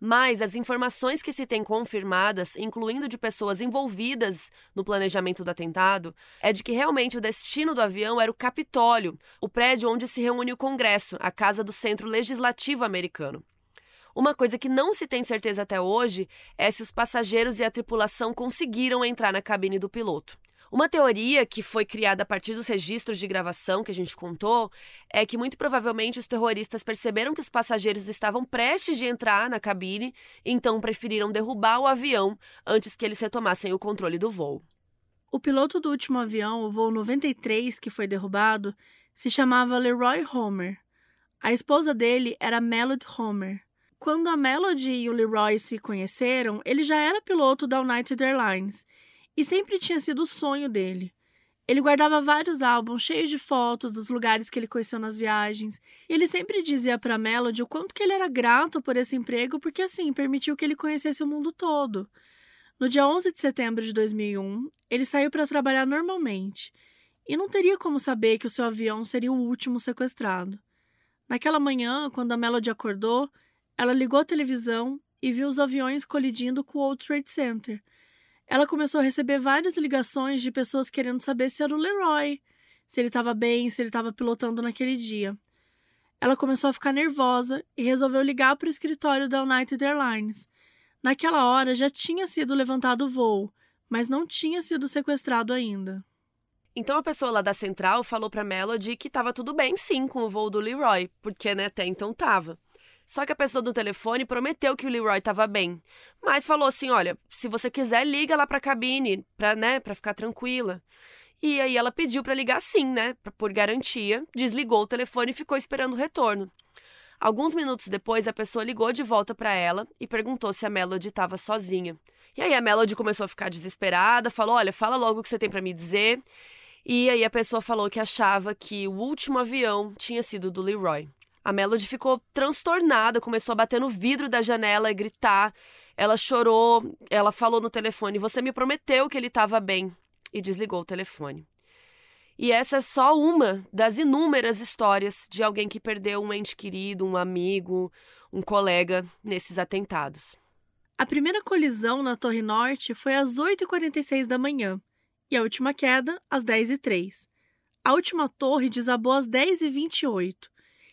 Mas as informações que se têm confirmadas, incluindo de pessoas envolvidas no planejamento do atentado, é de que realmente o destino do avião era o Capitólio, o prédio onde se reúne o Congresso, a casa do Centro Legislativo americano. Uma coisa que não se tem certeza até hoje é se os passageiros e a tripulação conseguiram entrar na cabine do piloto. Uma teoria que foi criada a partir dos registros de gravação que a gente contou é que muito provavelmente os terroristas perceberam que os passageiros estavam prestes de entrar na cabine, então preferiram derrubar o avião antes que eles retomassem o controle do voo. O piloto do último avião, o voo 93, que foi derrubado, se chamava Leroy Homer. A esposa dele era Melody Homer. Quando a Melody e o Leroy se conheceram, ele já era piloto da United Airlines e sempre tinha sido o sonho dele. Ele guardava vários álbuns cheios de fotos dos lugares que ele conheceu nas viagens, e ele sempre dizia para Melody o quanto que ele era grato por esse emprego, porque assim permitiu que ele conhecesse o mundo todo. No dia 11 de setembro de 2001, ele saiu para trabalhar normalmente, e não teria como saber que o seu avião seria o último sequestrado. Naquela manhã, quando a Melody acordou, ela ligou a televisão e viu os aviões colidindo com o World Trade Center ela começou a receber várias ligações de pessoas querendo saber se era o Leroy, se ele estava bem, se ele estava pilotando naquele dia. Ela começou a ficar nervosa e resolveu ligar para o escritório da United Airlines. Naquela hora já tinha sido levantado o voo, mas não tinha sido sequestrado ainda. Então a pessoa lá da central falou para Melody que estava tudo bem sim com o voo do Leroy, porque né, até então tava. Só que a pessoa do telefone prometeu que o Leroy estava bem, mas falou assim: "Olha, se você quiser, liga lá para a cabine, para, né, para ficar tranquila". E aí ela pediu para ligar sim, né, por garantia, desligou o telefone e ficou esperando o retorno. Alguns minutos depois, a pessoa ligou de volta para ela e perguntou se a Melody estava sozinha. E aí a Melody começou a ficar desesperada, falou: "Olha, fala logo o que você tem para me dizer". E aí a pessoa falou que achava que o último avião tinha sido do Leroy. A Melody ficou transtornada, começou a bater no vidro da janela e gritar. Ela chorou, ela falou no telefone: Você me prometeu que ele estava bem. E desligou o telefone. E essa é só uma das inúmeras histórias de alguém que perdeu um ente querido, um amigo, um colega nesses atentados. A primeira colisão na Torre Norte foi às 8h46 da manhã e a última queda às 10h03. A última torre desabou às 10h28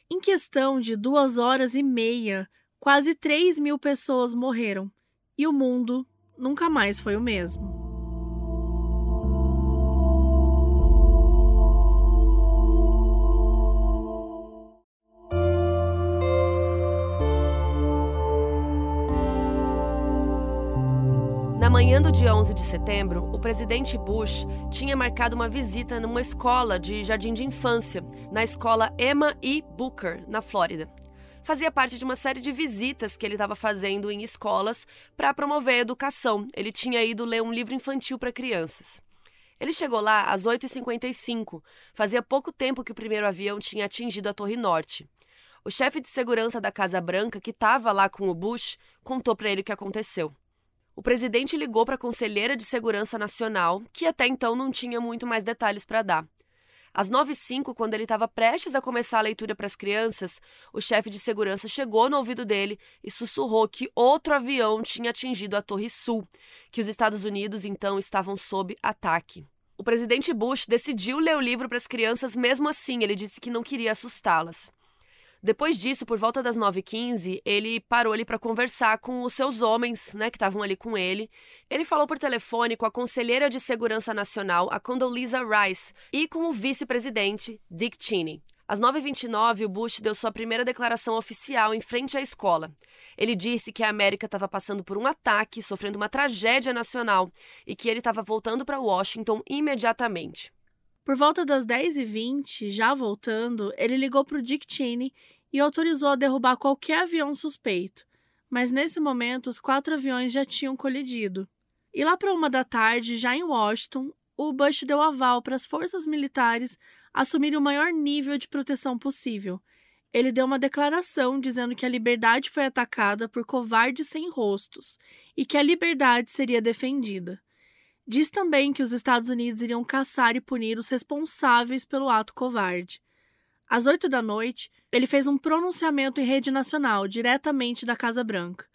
em questão de duas horas e meia, quase 3 mil pessoas morreram e o mundo nunca mais foi o mesmo. Manhã do dia 11 de setembro, o presidente Bush tinha marcado uma visita numa escola de jardim de infância, na escola Emma E. Booker, na Flórida. Fazia parte de uma série de visitas que ele estava fazendo em escolas para promover a educação. Ele tinha ido ler um livro infantil para crianças. Ele chegou lá às 8h55. Fazia pouco tempo que o primeiro avião tinha atingido a Torre Norte. O chefe de segurança da Casa Branca, que estava lá com o Bush, contou para ele o que aconteceu o presidente ligou para a conselheira de segurança nacional, que até então não tinha muito mais detalhes para dar. Às 9h05, quando ele estava prestes a começar a leitura para as crianças, o chefe de segurança chegou no ouvido dele e sussurrou que outro avião tinha atingido a Torre Sul, que os Estados Unidos então estavam sob ataque. O presidente Bush decidiu ler o livro para as crianças mesmo assim, ele disse que não queria assustá-las. Depois disso, por volta das 9h15, ele parou ali para conversar com os seus homens, né, que estavam ali com ele. Ele falou por telefone com a conselheira de segurança nacional, a Condoleezza Rice, e com o vice-presidente, Dick Cheney. Às 9h29, o Bush deu sua primeira declaração oficial em frente à escola. Ele disse que a América estava passando por um ataque, sofrendo uma tragédia nacional e que ele estava voltando para Washington imediatamente. Por volta das 10h20, já voltando, ele ligou para o Dick Cheney e autorizou a derrubar qualquer avião suspeito. Mas nesse momento, os quatro aviões já tinham colidido. E lá para uma da tarde, já em Washington, o Bush deu aval para as forças militares assumirem o maior nível de proteção possível. Ele deu uma declaração dizendo que a liberdade foi atacada por covardes sem rostos e que a liberdade seria defendida. Diz também que os Estados Unidos iriam caçar e punir os responsáveis pelo ato covarde. Às oito da noite, ele fez um pronunciamento em rede nacional, diretamente da Casa Branca.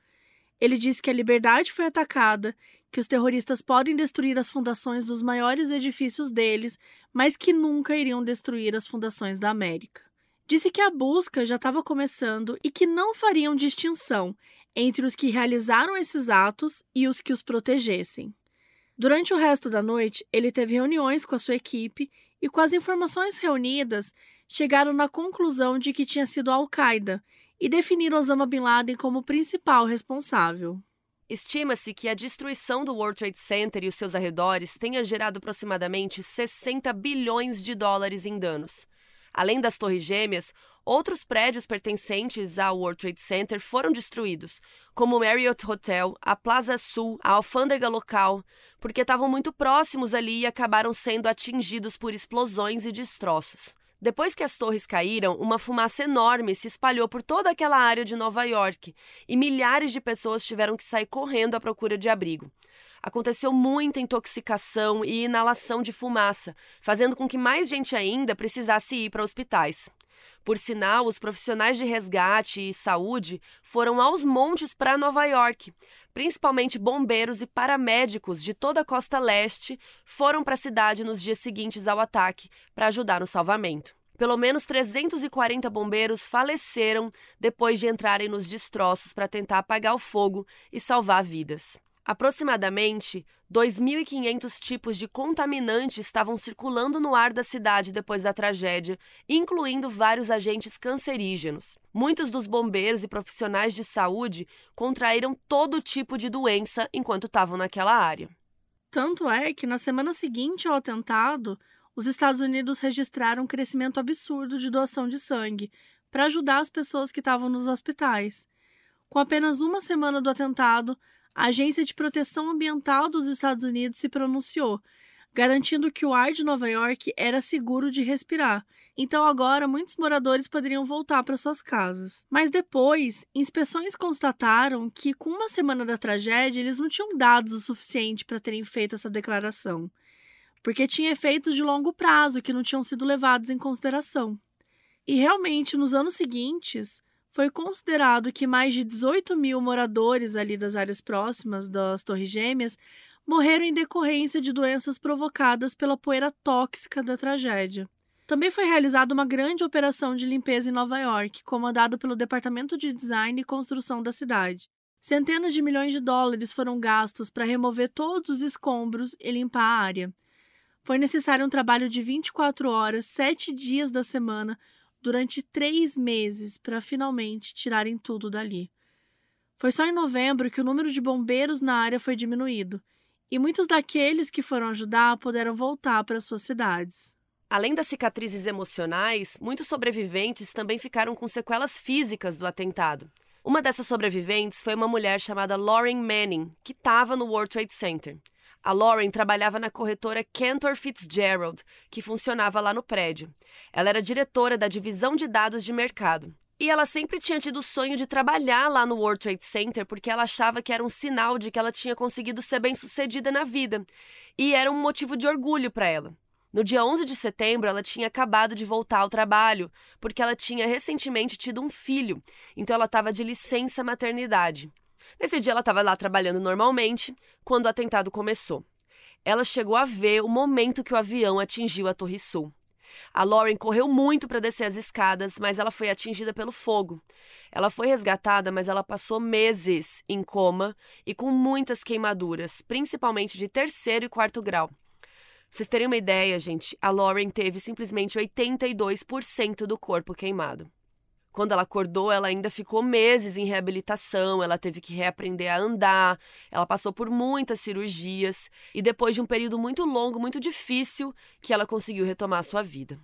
Ele disse que a liberdade foi atacada, que os terroristas podem destruir as fundações dos maiores edifícios deles, mas que nunca iriam destruir as fundações da América. Disse que a busca já estava começando e que não fariam distinção entre os que realizaram esses atos e os que os protegessem. Durante o resto da noite, ele teve reuniões com a sua equipe e, com as informações reunidas, chegaram na conclusão de que tinha sido a Al-Qaeda e definiram Osama Bin Laden como principal responsável. Estima-se que a destruição do World Trade Center e os seus arredores tenha gerado aproximadamente 60 bilhões de dólares em danos. Além das Torres Gêmeas, outros prédios pertencentes ao World Trade Center foram destruídos, como o Marriott Hotel, a Plaza Sul, a alfândega local, porque estavam muito próximos ali e acabaram sendo atingidos por explosões e destroços. Depois que as torres caíram, uma fumaça enorme se espalhou por toda aquela área de Nova York e milhares de pessoas tiveram que sair correndo à procura de abrigo. Aconteceu muita intoxicação e inalação de fumaça, fazendo com que mais gente ainda precisasse ir para hospitais. Por sinal, os profissionais de resgate e saúde foram aos montes para Nova York. Principalmente bombeiros e paramédicos de toda a costa leste foram para a cidade nos dias seguintes ao ataque para ajudar no salvamento. Pelo menos 340 bombeiros faleceram depois de entrarem nos destroços para tentar apagar o fogo e salvar vidas. Aproximadamente 2.500 tipos de contaminantes estavam circulando no ar da cidade depois da tragédia, incluindo vários agentes cancerígenos. Muitos dos bombeiros e profissionais de saúde contraíram todo tipo de doença enquanto estavam naquela área. Tanto é que na semana seguinte ao atentado, os Estados Unidos registraram um crescimento absurdo de doação de sangue para ajudar as pessoas que estavam nos hospitais. Com apenas uma semana do atentado, a Agência de Proteção Ambiental dos Estados Unidos se pronunciou, garantindo que o ar de Nova York era seguro de respirar. Então agora muitos moradores poderiam voltar para suas casas. Mas depois, inspeções constataram que com uma semana da tragédia, eles não tinham dados o suficiente para terem feito essa declaração, porque tinha efeitos de longo prazo que não tinham sido levados em consideração. E realmente, nos anos seguintes, foi considerado que mais de 18 mil moradores ali das áreas próximas das Torres Gêmeas morreram em decorrência de doenças provocadas pela poeira tóxica da tragédia. Também foi realizada uma grande operação de limpeza em Nova York, comandada pelo Departamento de Design e Construção da cidade. Centenas de milhões de dólares foram gastos para remover todos os escombros e limpar a área. Foi necessário um trabalho de 24 horas, sete dias da semana, durante três meses para finalmente tirarem tudo dali. Foi só em novembro que o número de bombeiros na área foi diminuído, e muitos daqueles que foram ajudar puderam voltar para suas cidades. Além das cicatrizes emocionais, muitos sobreviventes também ficaram com sequelas físicas do atentado. Uma dessas sobreviventes foi uma mulher chamada Lauren Manning, que estava no World Trade Center. A Lauren trabalhava na corretora Cantor Fitzgerald, que funcionava lá no prédio. Ela era diretora da divisão de dados de mercado. E ela sempre tinha tido o sonho de trabalhar lá no World Trade Center porque ela achava que era um sinal de que ela tinha conseguido ser bem-sucedida na vida. E era um motivo de orgulho para ela. No dia 11 de setembro, ela tinha acabado de voltar ao trabalho, porque ela tinha recentemente tido um filho, então ela estava de licença maternidade. Nesse dia ela estava lá trabalhando normalmente quando o atentado começou. ela chegou a ver o momento que o avião atingiu a Torre Sul. A Lauren correu muito para descer as escadas, mas ela foi atingida pelo fogo. Ela foi resgatada, mas ela passou meses em coma e com muitas queimaduras, principalmente de terceiro e quarto grau. Vocês terem uma ideia, gente, a Lauren teve simplesmente 82% do corpo queimado. Quando ela acordou, ela ainda ficou meses em reabilitação, ela teve que reaprender a andar, ela passou por muitas cirurgias e depois de um período muito longo, muito difícil, que ela conseguiu retomar a sua vida.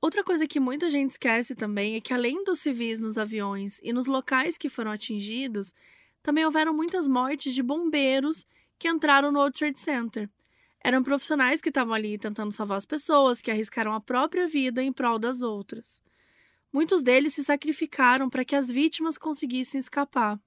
Outra coisa que muita gente esquece também é que além dos civis nos aviões e nos locais que foram atingidos, também houveram muitas mortes de bombeiros que entraram no World Trade Center. Eram profissionais que estavam ali tentando salvar as pessoas, que arriscaram a própria vida em prol das outras. Muitos deles se sacrificaram para que as vítimas conseguissem escapar.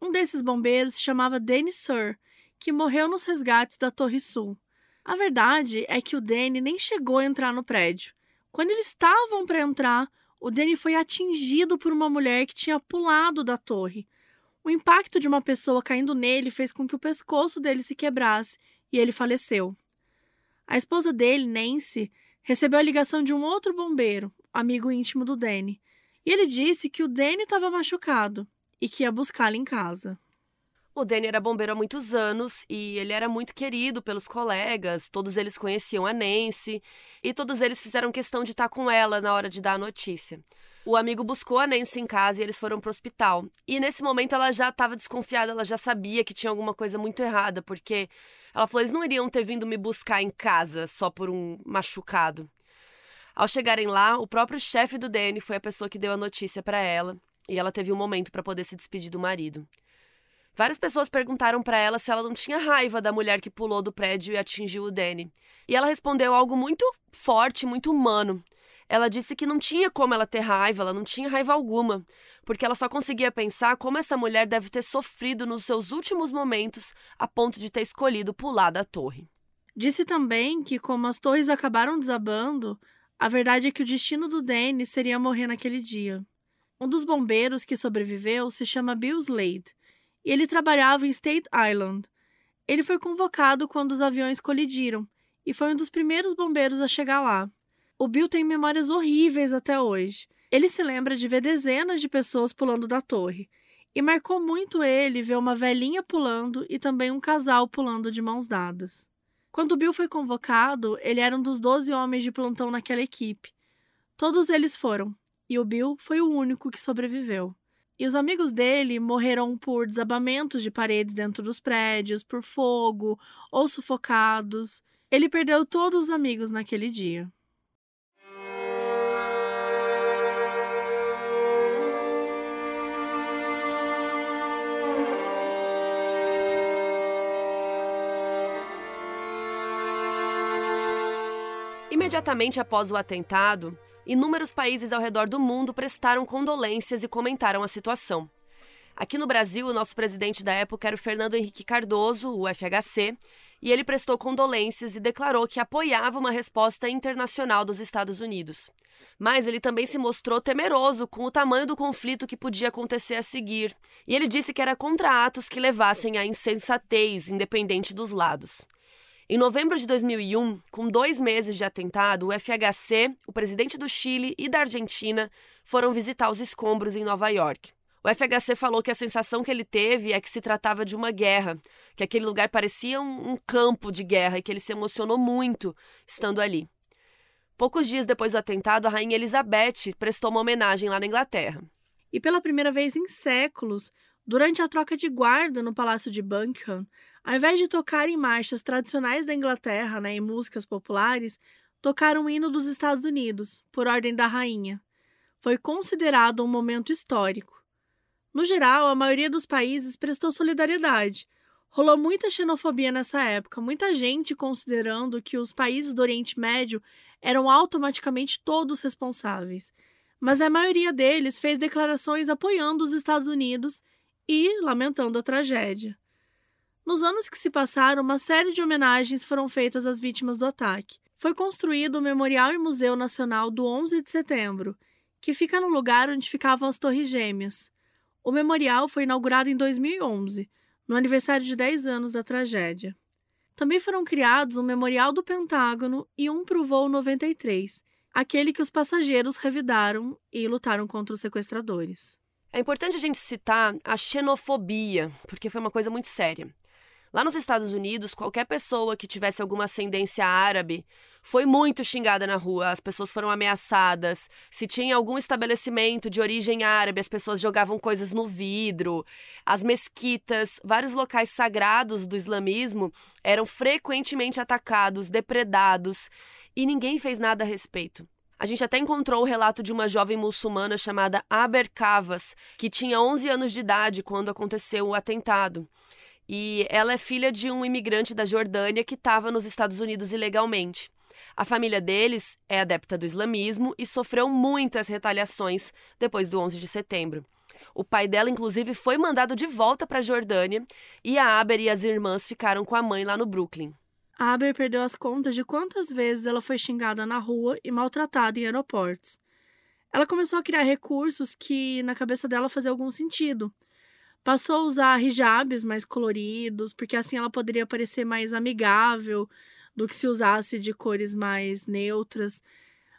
Um desses bombeiros se chamava Danny Sir, que morreu nos resgates da Torre Sul. A verdade é que o Danny nem chegou a entrar no prédio. Quando eles estavam para entrar, o Danny foi atingido por uma mulher que tinha pulado da torre. O impacto de uma pessoa caindo nele fez com que o pescoço dele se quebrasse e ele faleceu. A esposa dele, Nancy, recebeu a ligação de um outro bombeiro, amigo íntimo do Danny, e ele disse que o Danny estava machucado e que ia buscá-lo em casa. O Danny era bombeiro há muitos anos e ele era muito querido pelos colegas, todos eles conheciam a Nancy e todos eles fizeram questão de estar com ela na hora de dar a notícia. O amigo buscou a Nancy em casa e eles foram para o hospital. E nesse momento ela já estava desconfiada, ela já sabia que tinha alguma coisa muito errada, porque ela falou: eles não iriam ter vindo me buscar em casa só por um machucado. Ao chegarem lá, o próprio chefe do Danny foi a pessoa que deu a notícia para ela e ela teve um momento para poder se despedir do marido. Várias pessoas perguntaram para ela se ela não tinha raiva da mulher que pulou do prédio e atingiu o Danny. E ela respondeu algo muito forte, muito humano. Ela disse que não tinha como ela ter raiva, ela não tinha raiva alguma, porque ela só conseguia pensar como essa mulher deve ter sofrido nos seus últimos momentos a ponto de ter escolhido pular da torre. Disse também que, como as torres acabaram desabando, a verdade é que o destino do Danny seria morrer naquele dia. Um dos bombeiros que sobreviveu se chama Bill Slade, e ele trabalhava em State Island. Ele foi convocado quando os aviões colidiram e foi um dos primeiros bombeiros a chegar lá. O Bill tem memórias horríveis até hoje. Ele se lembra de ver dezenas de pessoas pulando da torre, e marcou muito ele ver uma velhinha pulando e também um casal pulando de mãos dadas. Quando Bill foi convocado, ele era um dos 12 homens de plantão naquela equipe. Todos eles foram, e o Bill foi o único que sobreviveu. E os amigos dele morreram por desabamentos de paredes dentro dos prédios, por fogo ou sufocados. Ele perdeu todos os amigos naquele dia. Imediatamente após o atentado, inúmeros países ao redor do mundo prestaram condolências e comentaram a situação. Aqui no Brasil, o nosso presidente da época era o Fernando Henrique Cardoso, o FHC, e ele prestou condolências e declarou que apoiava uma resposta internacional dos Estados Unidos. Mas ele também se mostrou temeroso com o tamanho do conflito que podia acontecer a seguir, e ele disse que era contra atos que levassem à insensatez, independente dos lados. Em novembro de 2001, com dois meses de atentado, o FHC, o presidente do Chile e da Argentina foram visitar os escombros em Nova York. O FHC falou que a sensação que ele teve é que se tratava de uma guerra, que aquele lugar parecia um, um campo de guerra e que ele se emocionou muito estando ali. Poucos dias depois do atentado, a rainha Elizabeth prestou uma homenagem lá na Inglaterra. E pela primeira vez em séculos, durante a troca de guarda no Palácio de Buckingham, ao invés de tocar em marchas tradicionais da Inglaterra, né, em músicas populares, tocaram o hino dos Estados Unidos, por ordem da rainha. Foi considerado um momento histórico. No geral, a maioria dos países prestou solidariedade. Rolou muita xenofobia nessa época, muita gente considerando que os países do Oriente Médio eram automaticamente todos responsáveis. Mas a maioria deles fez declarações apoiando os Estados Unidos e lamentando a tragédia. Nos anos que se passaram, uma série de homenagens foram feitas às vítimas do ataque. Foi construído o Memorial e Museu Nacional do 11 de Setembro, que fica no lugar onde ficavam as Torres Gêmeas. O memorial foi inaugurado em 2011, no aniversário de 10 anos da tragédia. Também foram criados um memorial do Pentágono e um para o voo 93, aquele que os passageiros revidaram e lutaram contra os sequestradores. É importante a gente citar a xenofobia, porque foi uma coisa muito séria. Lá nos Estados Unidos, qualquer pessoa que tivesse alguma ascendência árabe foi muito xingada na rua, as pessoas foram ameaçadas. Se tinha algum estabelecimento de origem árabe, as pessoas jogavam coisas no vidro. As mesquitas, vários locais sagrados do islamismo eram frequentemente atacados, depredados, e ninguém fez nada a respeito. A gente até encontrou o relato de uma jovem muçulmana chamada Aber Kavas, que tinha 11 anos de idade quando aconteceu o atentado. E ela é filha de um imigrante da Jordânia que estava nos Estados Unidos ilegalmente. A família deles é adepta do islamismo e sofreu muitas retaliações depois do 11 de setembro. O pai dela, inclusive, foi mandado de volta para a Jordânia e a Aber e as irmãs ficaram com a mãe lá no Brooklyn. A Aber perdeu as contas de quantas vezes ela foi xingada na rua e maltratada em aeroportos. Ela começou a criar recursos que, na cabeça dela, faziam algum sentido. Passou a usar hijabs mais coloridos, porque assim ela poderia parecer mais amigável do que se usasse de cores mais neutras.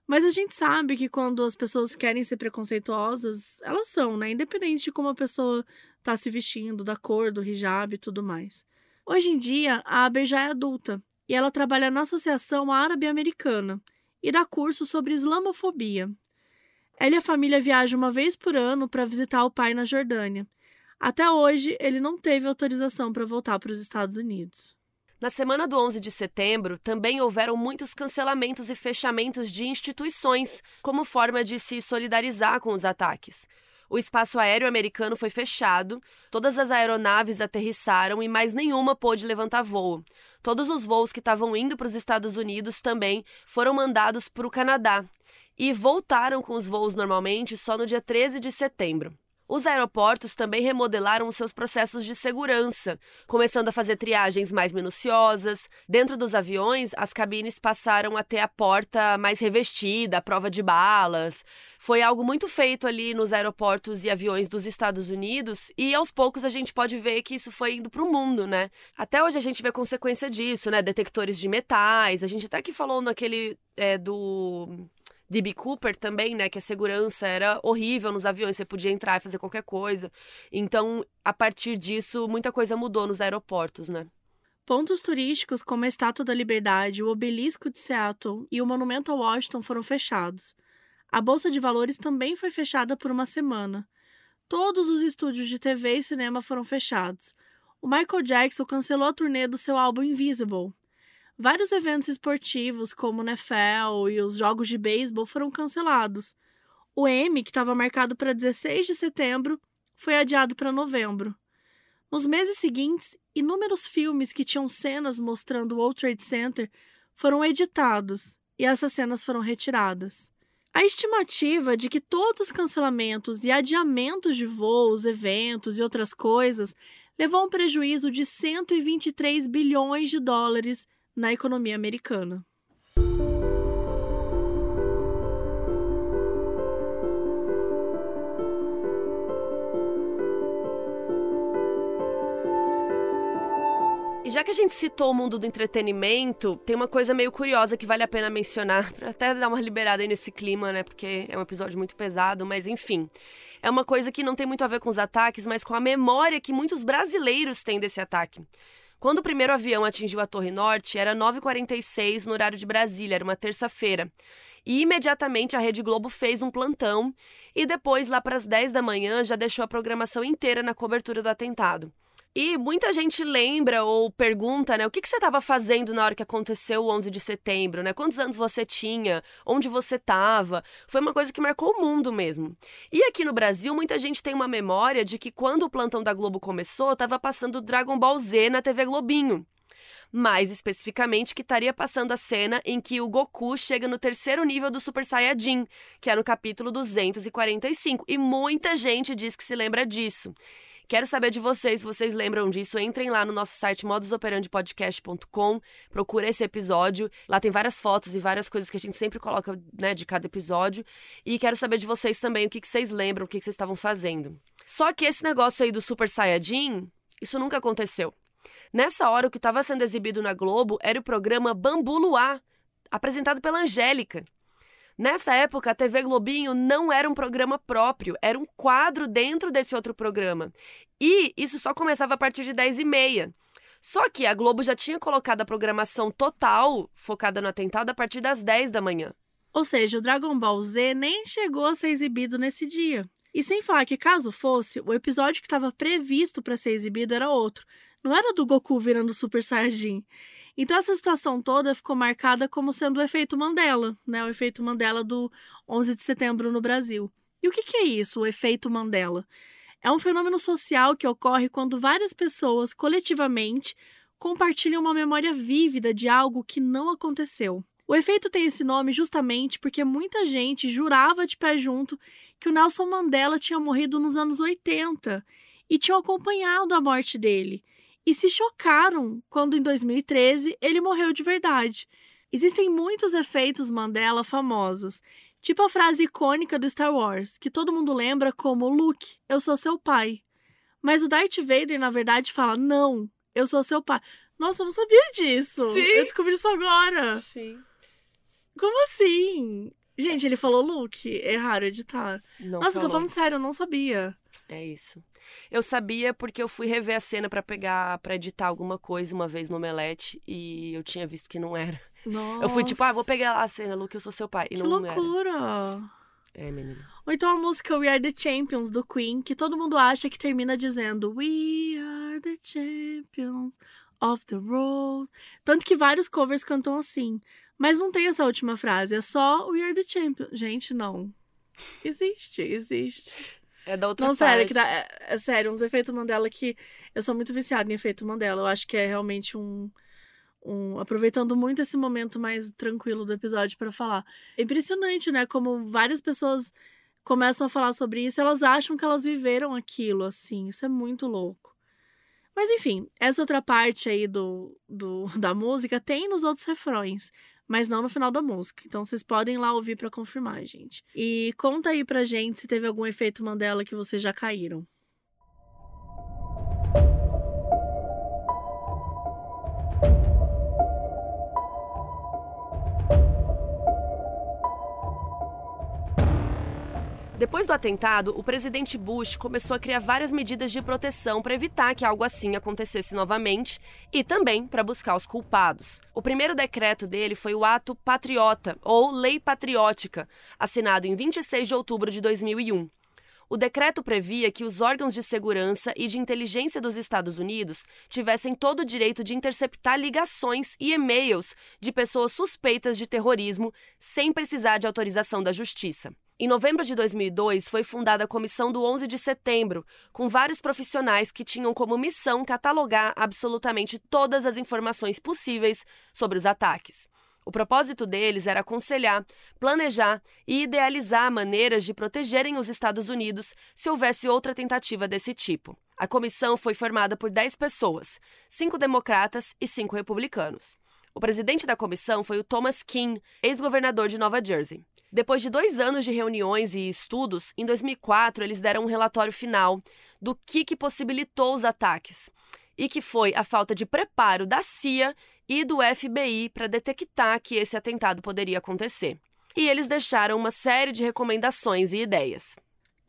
Mas a gente sabe que quando as pessoas querem ser preconceituosas, elas são, né? Independente de como a pessoa está se vestindo, da cor do hijab e tudo mais. Hoje em dia, a Aber já é adulta e ela trabalha na Associação Árabe-Americana e dá curso sobre islamofobia. Ela e a família viajam uma vez por ano para visitar o pai na Jordânia até hoje, ele não teve autorização para voltar para os Estados Unidos. Na semana do 11 de setembro, também houveram muitos cancelamentos e fechamentos de instituições, como forma de se solidarizar com os ataques. O espaço aéreo americano foi fechado, todas as aeronaves aterrissaram e mais nenhuma pôde levantar voo. Todos os voos que estavam indo para os Estados Unidos também foram mandados para o Canadá e voltaram com os voos normalmente só no dia 13 de setembro. Os aeroportos também remodelaram seus processos de segurança, começando a fazer triagens mais minuciosas. Dentro dos aviões, as cabines passaram a ter a porta mais revestida, a prova de balas. Foi algo muito feito ali nos aeroportos e aviões dos Estados Unidos, e aos poucos a gente pode ver que isso foi indo para o mundo, né? Até hoje a gente vê consequência disso, né? Detectores de metais. A gente até que falou naquele é, do D.B. Cooper também, né? Que a segurança era horrível nos aviões, você podia entrar e fazer qualquer coisa. Então, a partir disso, muita coisa mudou nos aeroportos, né? Pontos turísticos como a Estátua da Liberdade, o Obelisco de Seattle e o Monumento a Washington foram fechados. A Bolsa de Valores também foi fechada por uma semana. Todos os estúdios de TV e cinema foram fechados. O Michael Jackson cancelou a turnê do seu álbum Invisible. Vários eventos esportivos, como o NFL e os jogos de beisebol, foram cancelados. O M, que estava marcado para 16 de setembro, foi adiado para novembro. Nos meses seguintes, inúmeros filmes que tinham cenas mostrando o World Trade Center foram editados e essas cenas foram retiradas. A estimativa de que todos os cancelamentos e adiamentos de voos, eventos e outras coisas levou a um prejuízo de 123 bilhões de dólares na economia americana. E já que a gente citou o mundo do entretenimento, tem uma coisa meio curiosa que vale a pena mencionar, para até dar uma liberada aí nesse clima, né? Porque é um episódio muito pesado, mas enfim. É uma coisa que não tem muito a ver com os ataques, mas com a memória que muitos brasileiros têm desse ataque. Quando o primeiro avião atingiu a Torre Norte, era 9h46 no horário de Brasília, era uma terça-feira. E imediatamente a Rede Globo fez um plantão e depois, lá para as 10 da manhã, já deixou a programação inteira na cobertura do atentado. E muita gente lembra ou pergunta, né, o que, que você estava fazendo na hora que aconteceu o 11 de setembro, né? Quantos anos você tinha? Onde você estava? Foi uma coisa que marcou o mundo mesmo. E aqui no Brasil, muita gente tem uma memória de que quando o plantão da Globo começou, estava passando Dragon Ball Z na TV Globinho mais especificamente que estaria passando a cena em que o Goku chega no terceiro nível do Super Saiyajin, que é no capítulo 245, e muita gente diz que se lembra disso. Quero saber de vocês, vocês lembram disso. Entrem lá no nosso site modusoperandipodcast.com, procura esse episódio. Lá tem várias fotos e várias coisas que a gente sempre coloca né, de cada episódio. E quero saber de vocês também o que, que vocês lembram, o que, que vocês estavam fazendo. Só que esse negócio aí do Super Saiyajin, isso nunca aconteceu. Nessa hora, o que estava sendo exibido na Globo era o programa Bambu Luar, apresentado pela Angélica. Nessa época, a TV Globinho não era um programa próprio, era um quadro dentro desse outro programa. E isso só começava a partir de 10 e meia. Só que a Globo já tinha colocado a programação total focada no atentado a partir das 10 da manhã. Ou seja, o Dragon Ball Z nem chegou a ser exibido nesse dia. E sem falar que, caso fosse, o episódio que estava previsto para ser exibido era outro. Não era do Goku virando Super Saiyajin. Então essa situação toda ficou marcada como sendo o efeito Mandela, né? O efeito Mandela do 11 de setembro no Brasil. E o que, que é isso, o efeito Mandela? É um fenômeno social que ocorre quando várias pessoas, coletivamente, compartilham uma memória vívida de algo que não aconteceu. O efeito tem esse nome justamente porque muita gente jurava de pé junto que o Nelson Mandela tinha morrido nos anos 80 e tinham acompanhado a morte dele. E se chocaram quando, em 2013, ele morreu de verdade. Existem muitos efeitos Mandela famosos, Tipo a frase icônica do Star Wars, que todo mundo lembra como Luke, eu sou seu pai. Mas o Darth Vader, na verdade, fala: Não, eu sou seu pai. Nossa, eu não sabia disso. Sim. Eu descobri isso agora. Sim. Como assim? Gente, ele falou Luke. É raro editar. Não Nossa, eu tô falou. falando sério, eu não sabia. É isso. Eu sabia porque eu fui rever a cena pra pegar, para editar alguma coisa uma vez no Omelete e eu tinha visto que não era. Nossa. Eu fui tipo, ah, vou pegar lá a cena, Luke, eu sou seu pai. E Que não era. loucura. É, menina. Ou então a música We Are the Champions do Queen, que todo mundo acha que termina dizendo We are the champions of the world. Tanto que vários covers cantam assim. Mas não tem essa última frase, é só We are the champions. Gente, não. Existe, existe. É da outra Não, parte. sério, que dá, é, é sério, uns efeitos Mandela que eu sou muito viciada em efeito Mandela. Eu acho que é realmente um. um aproveitando muito esse momento mais tranquilo do episódio pra falar. É impressionante, né? Como várias pessoas começam a falar sobre isso, elas acham que elas viveram aquilo, assim. Isso é muito louco. Mas enfim, essa outra parte aí do, do da música tem nos outros refrões, mas não no final da música. Então vocês podem ir lá ouvir pra confirmar, gente. E conta aí pra gente se teve algum efeito Mandela que vocês já caíram. Depois do atentado, o presidente Bush começou a criar várias medidas de proteção para evitar que algo assim acontecesse novamente e também para buscar os culpados. O primeiro decreto dele foi o Ato Patriota, ou Lei Patriótica, assinado em 26 de outubro de 2001. O decreto previa que os órgãos de segurança e de inteligência dos Estados Unidos tivessem todo o direito de interceptar ligações e e-mails de pessoas suspeitas de terrorismo sem precisar de autorização da Justiça. Em novembro de 2002, foi fundada a Comissão do 11 de Setembro, com vários profissionais que tinham como missão catalogar absolutamente todas as informações possíveis sobre os ataques. O propósito deles era aconselhar, planejar e idealizar maneiras de protegerem os Estados Unidos se houvesse outra tentativa desse tipo. A comissão foi formada por 10 pessoas, cinco democratas e cinco republicanos. O presidente da comissão foi o Thomas Keane, ex-governador de Nova Jersey. Depois de dois anos de reuniões e estudos, em 2004 eles deram um relatório final do que, que possibilitou os ataques e que foi a falta de preparo da CIA e do FBI para detectar que esse atentado poderia acontecer. E eles deixaram uma série de recomendações e ideias.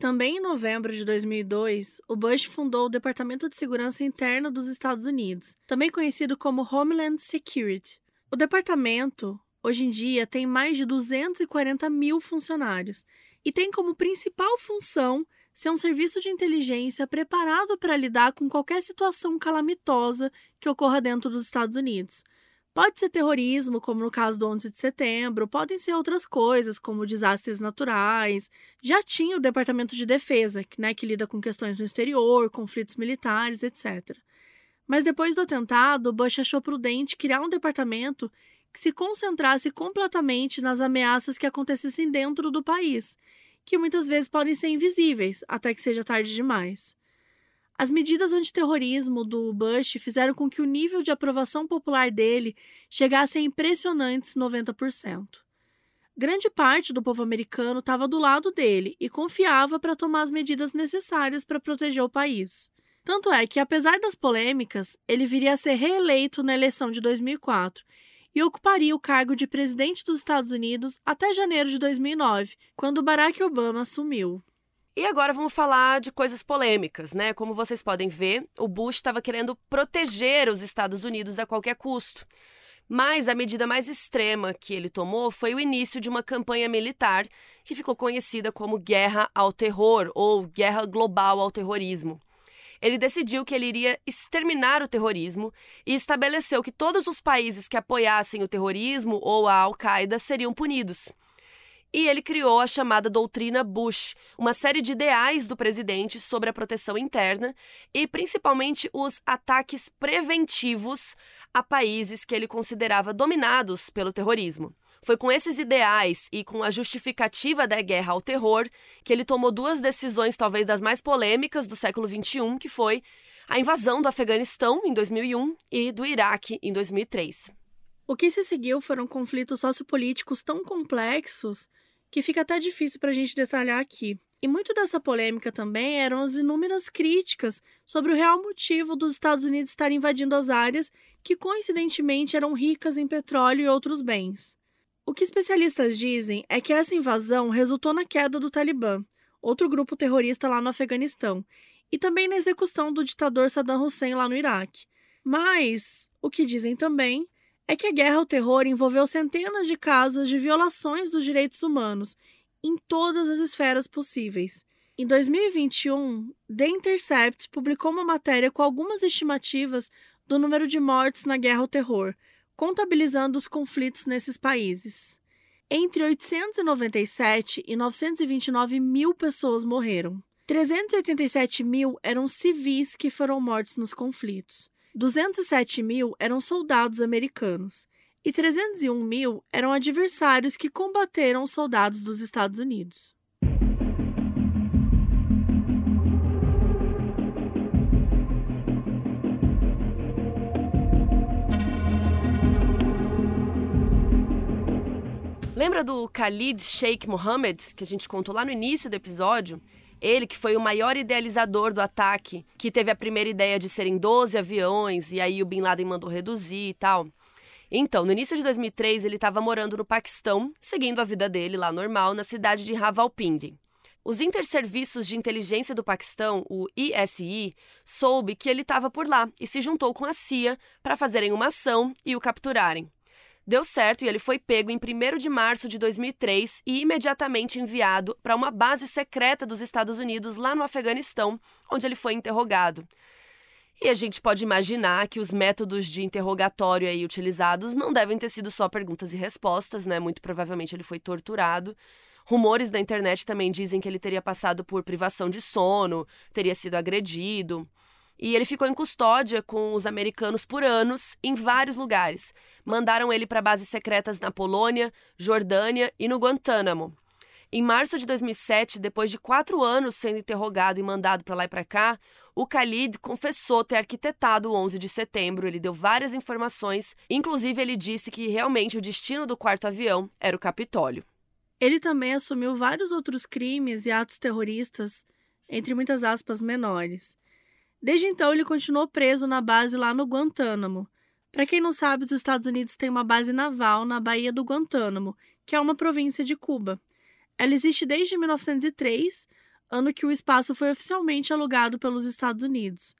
Também em novembro de 2002, o Bush fundou o Departamento de Segurança Interna dos Estados Unidos, também conhecido como Homeland Security. O departamento, hoje em dia, tem mais de 240 mil funcionários e tem como principal função ser um serviço de inteligência preparado para lidar com qualquer situação calamitosa que ocorra dentro dos Estados Unidos. Pode ser terrorismo, como no caso do 11 de setembro, podem ser outras coisas, como desastres naturais. Já tinha o Departamento de Defesa, que, né, que lida com questões no exterior, conflitos militares, etc. Mas depois do atentado, Bush achou prudente criar um departamento que se concentrasse completamente nas ameaças que acontecessem dentro do país, que muitas vezes podem ser invisíveis até que seja tarde demais. As medidas antiterrorismo do Bush fizeram com que o nível de aprovação popular dele chegasse a impressionantes 90%. Grande parte do povo americano estava do lado dele e confiava para tomar as medidas necessárias para proteger o país. Tanto é que, apesar das polêmicas, ele viria a ser reeleito na eleição de 2004 e ocuparia o cargo de presidente dos Estados Unidos até janeiro de 2009, quando Barack Obama assumiu. E agora vamos falar de coisas polêmicas, né? Como vocês podem ver, o Bush estava querendo proteger os Estados Unidos a qualquer custo. Mas a medida mais extrema que ele tomou foi o início de uma campanha militar que ficou conhecida como Guerra ao Terror ou Guerra Global ao Terrorismo. Ele decidiu que ele iria exterminar o terrorismo e estabeleceu que todos os países que apoiassem o terrorismo ou a Al-Qaeda seriam punidos. E ele criou a chamada doutrina Bush, uma série de ideais do presidente sobre a proteção interna e principalmente os ataques preventivos a países que ele considerava dominados pelo terrorismo. Foi com esses ideais e com a justificativa da guerra ao terror que ele tomou duas decisões, talvez das mais polêmicas do século XXI, que foi a invasão do Afeganistão em 2001 e do Iraque em 2003. O que se seguiu foram conflitos sociopolíticos tão complexos que fica até difícil para a gente detalhar aqui. E muito dessa polêmica também eram as inúmeras críticas sobre o real motivo dos Estados Unidos estarem invadindo as áreas que coincidentemente eram ricas em petróleo e outros bens. O que especialistas dizem é que essa invasão resultou na queda do Talibã, outro grupo terrorista lá no Afeganistão, e também na execução do ditador Saddam Hussein lá no Iraque. Mas o que dizem também é que a guerra ao terror envolveu centenas de casos de violações dos direitos humanos em todas as esferas possíveis. Em 2021, The Intercept publicou uma matéria com algumas estimativas do número de mortes na guerra ao terror, contabilizando os conflitos nesses países. Entre 897 e 929 mil pessoas morreram. 387 mil eram civis que foram mortos nos conflitos. 207 mil eram soldados americanos e 301 mil eram adversários que combateram os soldados dos Estados Unidos. Lembra do Khalid Sheikh Mohammed, que a gente contou lá no início do episódio? Ele, que foi o maior idealizador do ataque, que teve a primeira ideia de serem 12 aviões, e aí o Bin Laden mandou reduzir e tal. Então, no início de 2003, ele estava morando no Paquistão, seguindo a vida dele lá normal, na cidade de Rawalpindi. Os Interserviços de Inteligência do Paquistão, o ISI, soube que ele estava por lá e se juntou com a CIA para fazerem uma ação e o capturarem. Deu certo e ele foi pego em 1 de março de 2003 e imediatamente enviado para uma base secreta dos Estados Unidos lá no Afeganistão, onde ele foi interrogado. E a gente pode imaginar que os métodos de interrogatório aí utilizados não devem ter sido só perguntas e respostas, né? Muito provavelmente ele foi torturado. Rumores da internet também dizem que ele teria passado por privação de sono, teria sido agredido. E ele ficou em custódia com os americanos por anos em vários lugares. Mandaram ele para bases secretas na Polônia, Jordânia e no Guantánamo. Em março de 2007, depois de quatro anos sendo interrogado e mandado para lá e para cá, o Khalid confessou ter arquitetado o 11 de setembro. Ele deu várias informações, inclusive ele disse que realmente o destino do quarto avião era o Capitólio. Ele também assumiu vários outros crimes e atos terroristas, entre muitas aspas menores. Desde então, ele continuou preso na base lá no Guantánamo. Para quem não sabe, os Estados Unidos têm uma base naval na Baía do Guantánamo, que é uma província de Cuba. Ela existe desde 1903, ano que o espaço foi oficialmente alugado pelos Estados Unidos.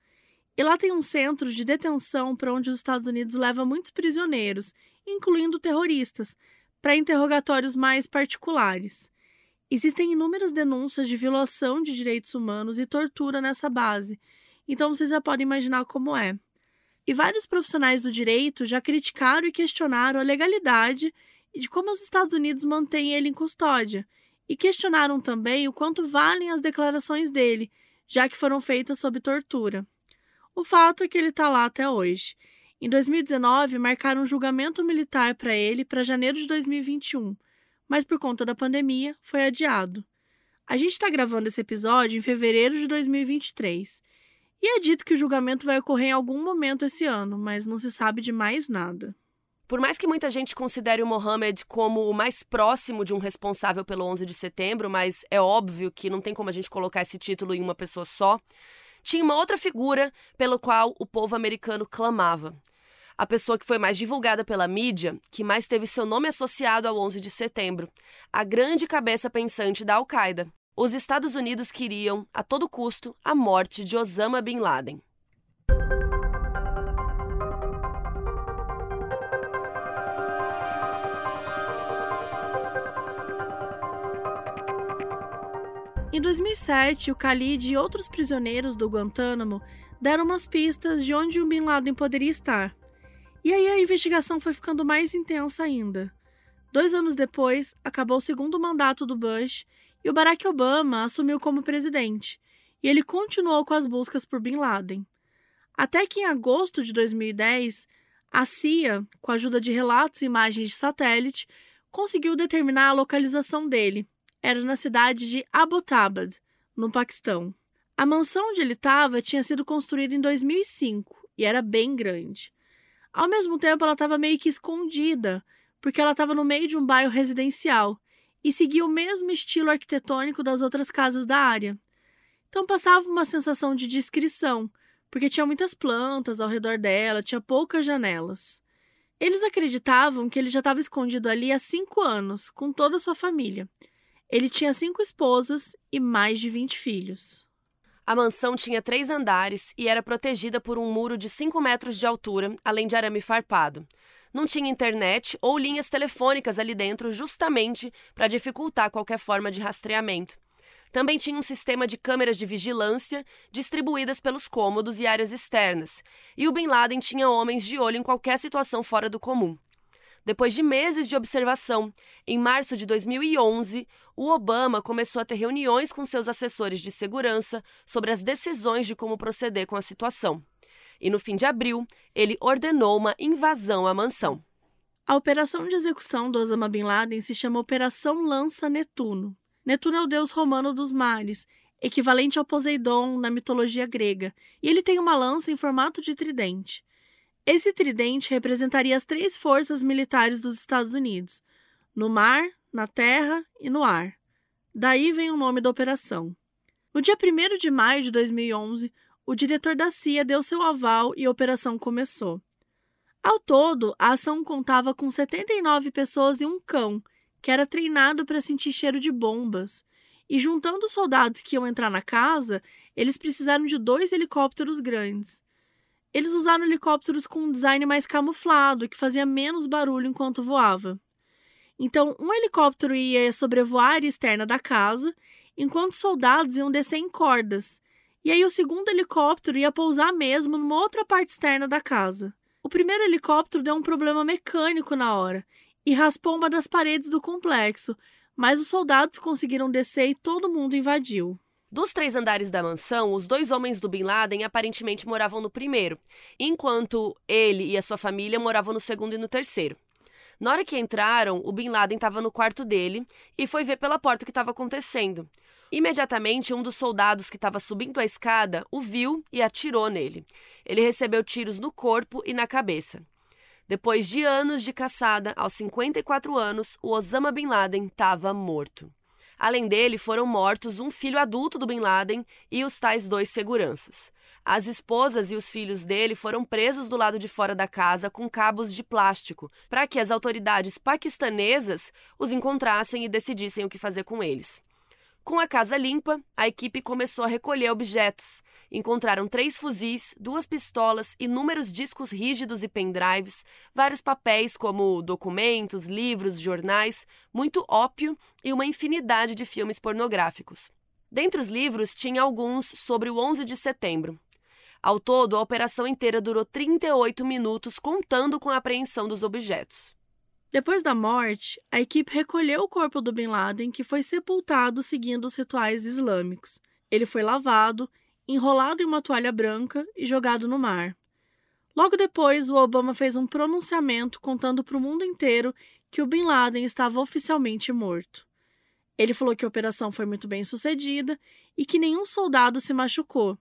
E lá tem um centro de detenção para onde os Estados Unidos leva muitos prisioneiros, incluindo terroristas, para interrogatórios mais particulares. Existem inúmeras denúncias de violação de direitos humanos e tortura nessa base, então vocês já podem imaginar como é. E vários profissionais do direito já criticaram e questionaram a legalidade de como os Estados Unidos mantêm ele em custódia, e questionaram também o quanto valem as declarações dele, já que foram feitas sob tortura. O fato é que ele está lá até hoje. Em 2019, marcaram um julgamento militar para ele para janeiro de 2021, mas por conta da pandemia foi adiado. A gente está gravando esse episódio em fevereiro de 2023 e é dito que o julgamento vai ocorrer em algum momento esse ano, mas não se sabe de mais nada. Por mais que muita gente considere o Mohammed como o mais próximo de um responsável pelo 11 de setembro, mas é óbvio que não tem como a gente colocar esse título em uma pessoa só. tinha uma outra figura pelo qual o povo americano clamava. A pessoa que foi mais divulgada pela mídia, que mais teve seu nome associado ao 11 de setembro, a grande cabeça pensante da Al-Qaeda. Os Estados Unidos queriam, a todo custo, a morte de Osama Bin Laden. Em 2007, o Khalid e outros prisioneiros do Guantánamo deram umas pistas de onde o Bin Laden poderia estar. E aí a investigação foi ficando mais intensa ainda. Dois anos depois, acabou o segundo mandato do Bush e o Barack Obama assumiu como presidente, e ele continuou com as buscas por Bin Laden. Até que em agosto de 2010, a CIA, com a ajuda de relatos e imagens de satélite, conseguiu determinar a localização dele era na cidade de Abbottabad, no Paquistão. A mansão onde ele estava tinha sido construída em 2005 e era bem grande. Ao mesmo tempo, ela estava meio que escondida, porque ela estava no meio de um bairro residencial e seguia o mesmo estilo arquitetônico das outras casas da área. Então passava uma sensação de discrição, porque tinha muitas plantas ao redor dela, tinha poucas janelas. Eles acreditavam que ele já estava escondido ali há cinco anos, com toda a sua família. Ele tinha cinco esposas e mais de 20 filhos. A mansão tinha três andares e era protegida por um muro de 5 metros de altura, além de arame farpado. Não tinha internet ou linhas telefônicas ali dentro, justamente para dificultar qualquer forma de rastreamento. Também tinha um sistema de câmeras de vigilância distribuídas pelos cômodos e áreas externas, e o Bin Laden tinha homens de olho em qualquer situação fora do comum. Depois de meses de observação, em março de 2011, o Obama começou a ter reuniões com seus assessores de segurança sobre as decisões de como proceder com a situação. E no fim de abril, ele ordenou uma invasão à mansão. A operação de execução do Osama Bin Laden se chama Operação Lança Netuno. Netuno é o deus romano dos mares, equivalente ao Poseidon na mitologia grega, e ele tem uma lança em formato de tridente. Esse tridente representaria as três forças militares dos Estados Unidos: no mar, na terra e no ar. Daí vem o nome da operação. No dia 1 de maio de 2011, o diretor da CIA deu seu aval e a operação começou. Ao todo, a ação contava com 79 pessoas e um cão, que era treinado para sentir cheiro de bombas. E juntando os soldados que iam entrar na casa, eles precisaram de dois helicópteros grandes. Eles usaram helicópteros com um design mais camuflado, que fazia menos barulho enquanto voava. Então, um helicóptero ia sobrevoar a área externa da casa, enquanto soldados iam descer em cordas. E aí, o segundo helicóptero ia pousar mesmo numa outra parte externa da casa. O primeiro helicóptero deu um problema mecânico na hora e raspou uma das paredes do complexo, mas os soldados conseguiram descer e todo mundo invadiu. Dos três andares da mansão, os dois homens do Bin Laden aparentemente moravam no primeiro, enquanto ele e a sua família moravam no segundo e no terceiro. Na hora que entraram, o Bin Laden estava no quarto dele e foi ver pela porta o que estava acontecendo. Imediatamente, um dos soldados que estava subindo a escada o viu e atirou nele. Ele recebeu tiros no corpo e na cabeça. Depois de anos de caçada, aos 54 anos, o Osama Bin Laden estava morto. Além dele, foram mortos um filho adulto do Bin Laden e os tais dois seguranças. As esposas e os filhos dele foram presos do lado de fora da casa com cabos de plástico, para que as autoridades paquistanesas os encontrassem e decidissem o que fazer com eles. Com a casa limpa, a equipe começou a recolher objetos. Encontraram três fuzis, duas pistolas, inúmeros discos rígidos e pendrives, vários papéis como documentos, livros, jornais, muito ópio e uma infinidade de filmes pornográficos. Dentre os livros, tinha alguns sobre o 11 de setembro. Ao todo, a operação inteira durou 38 minutos, contando com a apreensão dos objetos. Depois da morte, a equipe recolheu o corpo do Bin Laden, que foi sepultado seguindo os rituais islâmicos. Ele foi lavado, enrolado em uma toalha branca e jogado no mar. Logo depois, o Obama fez um pronunciamento contando para o mundo inteiro que o Bin Laden estava oficialmente morto. Ele falou que a operação foi muito bem sucedida e que nenhum soldado se machucou.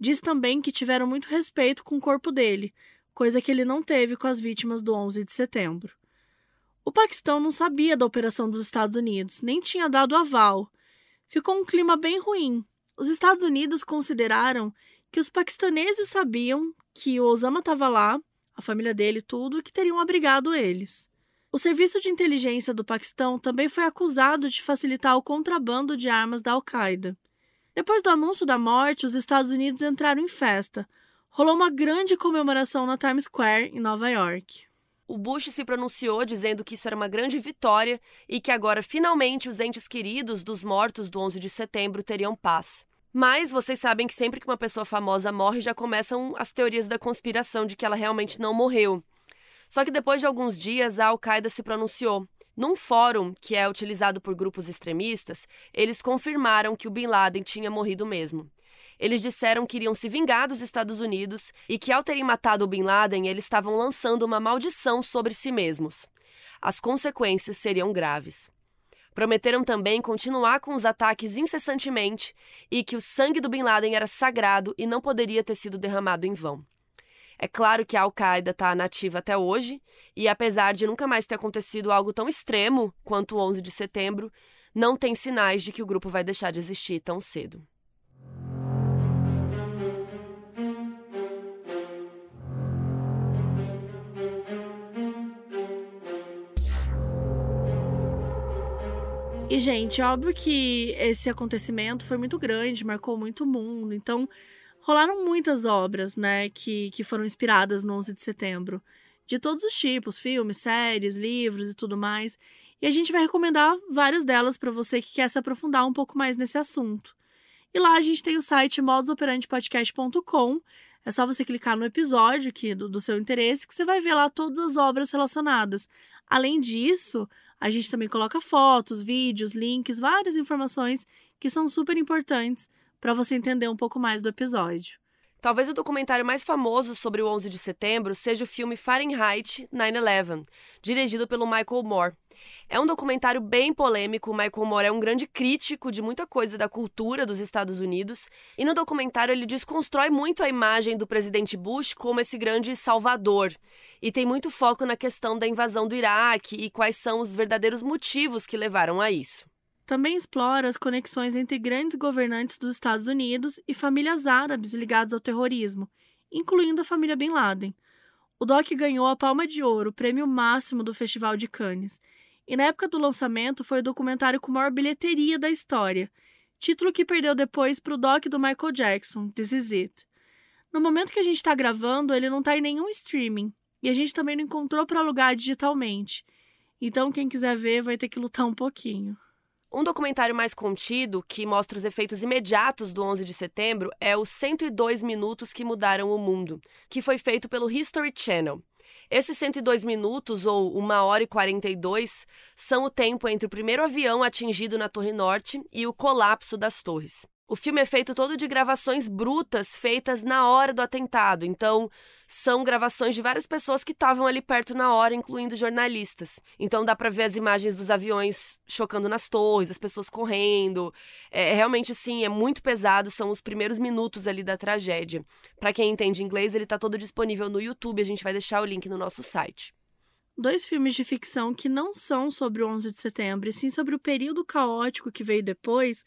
Diz também que tiveram muito respeito com o corpo dele, coisa que ele não teve com as vítimas do 11 de setembro. O Paquistão não sabia da operação dos Estados Unidos, nem tinha dado aval. Ficou um clima bem ruim. Os Estados Unidos consideraram que os paquistaneses sabiam que o Osama estava lá, a família dele tudo, que teriam abrigado eles. O Serviço de Inteligência do Paquistão também foi acusado de facilitar o contrabando de armas da Al-Qaeda. Depois do anúncio da morte, os Estados Unidos entraram em festa. Rolou uma grande comemoração na Times Square, em Nova York. O Bush se pronunciou dizendo que isso era uma grande vitória e que agora finalmente os entes queridos dos mortos do 11 de setembro teriam paz. Mas vocês sabem que sempre que uma pessoa famosa morre já começam as teorias da conspiração de que ela realmente não morreu. Só que depois de alguns dias a Al-Qaeda se pronunciou. Num fórum que é utilizado por grupos extremistas, eles confirmaram que o Bin Laden tinha morrido mesmo. Eles disseram que iriam se vingar dos Estados Unidos e que, ao terem matado o Bin Laden, eles estavam lançando uma maldição sobre si mesmos. As consequências seriam graves. Prometeram também continuar com os ataques incessantemente e que o sangue do Bin Laden era sagrado e não poderia ter sido derramado em vão. É claro que a Al-Qaeda está nativa até hoje, e apesar de nunca mais ter acontecido algo tão extremo quanto o 11 de setembro, não tem sinais de que o grupo vai deixar de existir tão cedo. E, gente, óbvio que esse acontecimento foi muito grande, marcou muito o mundo. Então, rolaram muitas obras, né, que, que foram inspiradas no 11 de setembro. De todos os tipos, filmes, séries, livros e tudo mais. E a gente vai recomendar várias delas para você que quer se aprofundar um pouco mais nesse assunto. E lá a gente tem o site modusoperantepodcast.com. É só você clicar no episódio que, do, do seu interesse que você vai ver lá todas as obras relacionadas. Além disso, a gente também coloca fotos, vídeos, links, várias informações que são super importantes para você entender um pouco mais do episódio. Talvez o documentário mais famoso sobre o 11 de setembro seja o filme Fahrenheit 9/11, dirigido pelo Michael Moore. É um documentário bem polêmico. Michael Moore é um grande crítico de muita coisa da cultura dos Estados Unidos. E no documentário ele desconstrói muito a imagem do presidente Bush como esse grande salvador. E tem muito foco na questão da invasão do Iraque e quais são os verdadeiros motivos que levaram a isso. Também explora as conexões entre grandes governantes dos Estados Unidos e famílias árabes ligadas ao terrorismo, incluindo a família Bin Laden. O doc ganhou a Palma de Ouro, o prêmio máximo do Festival de Cannes, e na época do lançamento foi o documentário com maior bilheteria da história, título que perdeu depois para o doc do Michael Jackson, This Is It. No momento que a gente está gravando, ele não está em nenhum streaming, e a gente também não encontrou para alugar digitalmente. Então, quem quiser ver vai ter que lutar um pouquinho. Um documentário mais contido, que mostra os efeitos imediatos do 11 de setembro, é o 102 Minutos que Mudaram o Mundo, que foi feito pelo History Channel. Esses 102 minutos, ou 1 hora e 42, são o tempo entre o primeiro avião atingido na Torre Norte e o colapso das torres. O filme é feito todo de gravações brutas feitas na hora do atentado, então são gravações de várias pessoas que estavam ali perto na hora, incluindo jornalistas. Então dá para ver as imagens dos aviões chocando nas torres, as pessoas correndo. É, é realmente assim, é muito pesado, são os primeiros minutos ali da tragédia. Para quem entende inglês, ele tá todo disponível no YouTube, a gente vai deixar o link no nosso site. Dois filmes de ficção que não são sobre o 11 de setembro, e sim sobre o período caótico que veio depois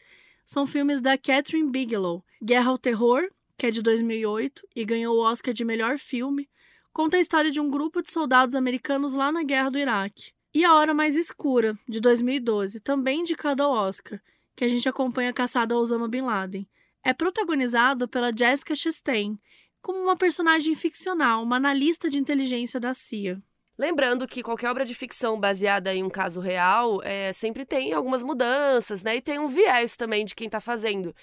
são filmes da Catherine Bigelow. Guerra ao Terror, que é de 2008 e ganhou o Oscar de melhor filme, conta a história de um grupo de soldados americanos lá na Guerra do Iraque. E A Hora Mais Escura, de 2012, também indicado ao Oscar, que a gente acompanha a caçada a Osama Bin Laden. É protagonizado pela Jessica Chastain, como uma personagem ficcional, uma analista de inteligência da CIA. Lembrando que qualquer obra de ficção baseada em um caso real é, sempre tem algumas mudanças, né? E tem um viés também de quem está fazendo.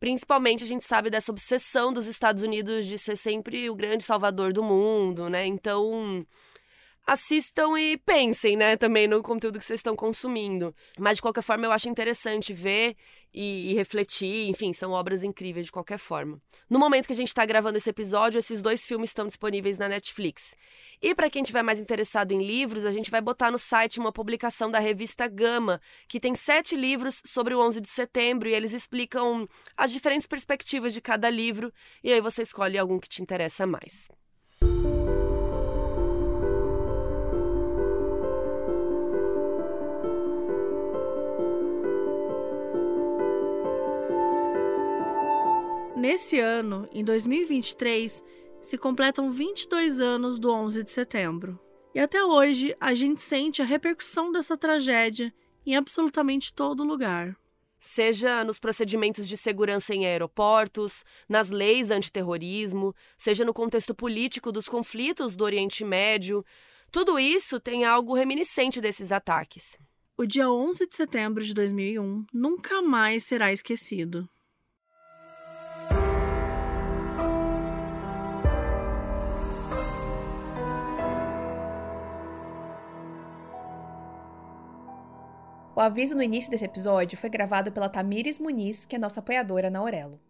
Principalmente a gente sabe dessa obsessão dos Estados Unidos de ser sempre o grande salvador do mundo, né? Então assistam e pensem, né, também no conteúdo que vocês estão consumindo. Mas de qualquer forma eu acho interessante ver e, e, refletir, enfim, são obras incríveis de qualquer forma. No momento que a gente está gravando esse episódio, esses dois filmes estão disponíveis na Netflix. E para quem estiver mais interessado em livros, a gente vai botar no site uma publicação da revista Gama, que tem sete livros sobre o 11 de setembro e eles explicam as diferentes perspectivas de cada livro, e aí você escolhe algum que te interessa mais. Nesse ano, em 2023, se completam 22 anos do 11 de setembro. E até hoje, a gente sente a repercussão dessa tragédia em absolutamente todo lugar. Seja nos procedimentos de segurança em aeroportos, nas leis antiterrorismo, seja no contexto político dos conflitos do Oriente Médio, tudo isso tem algo reminiscente desses ataques. O dia 11 de setembro de 2001 nunca mais será esquecido. O aviso no início desse episódio foi gravado pela Tamires Muniz, que é nossa apoiadora na Aurelo.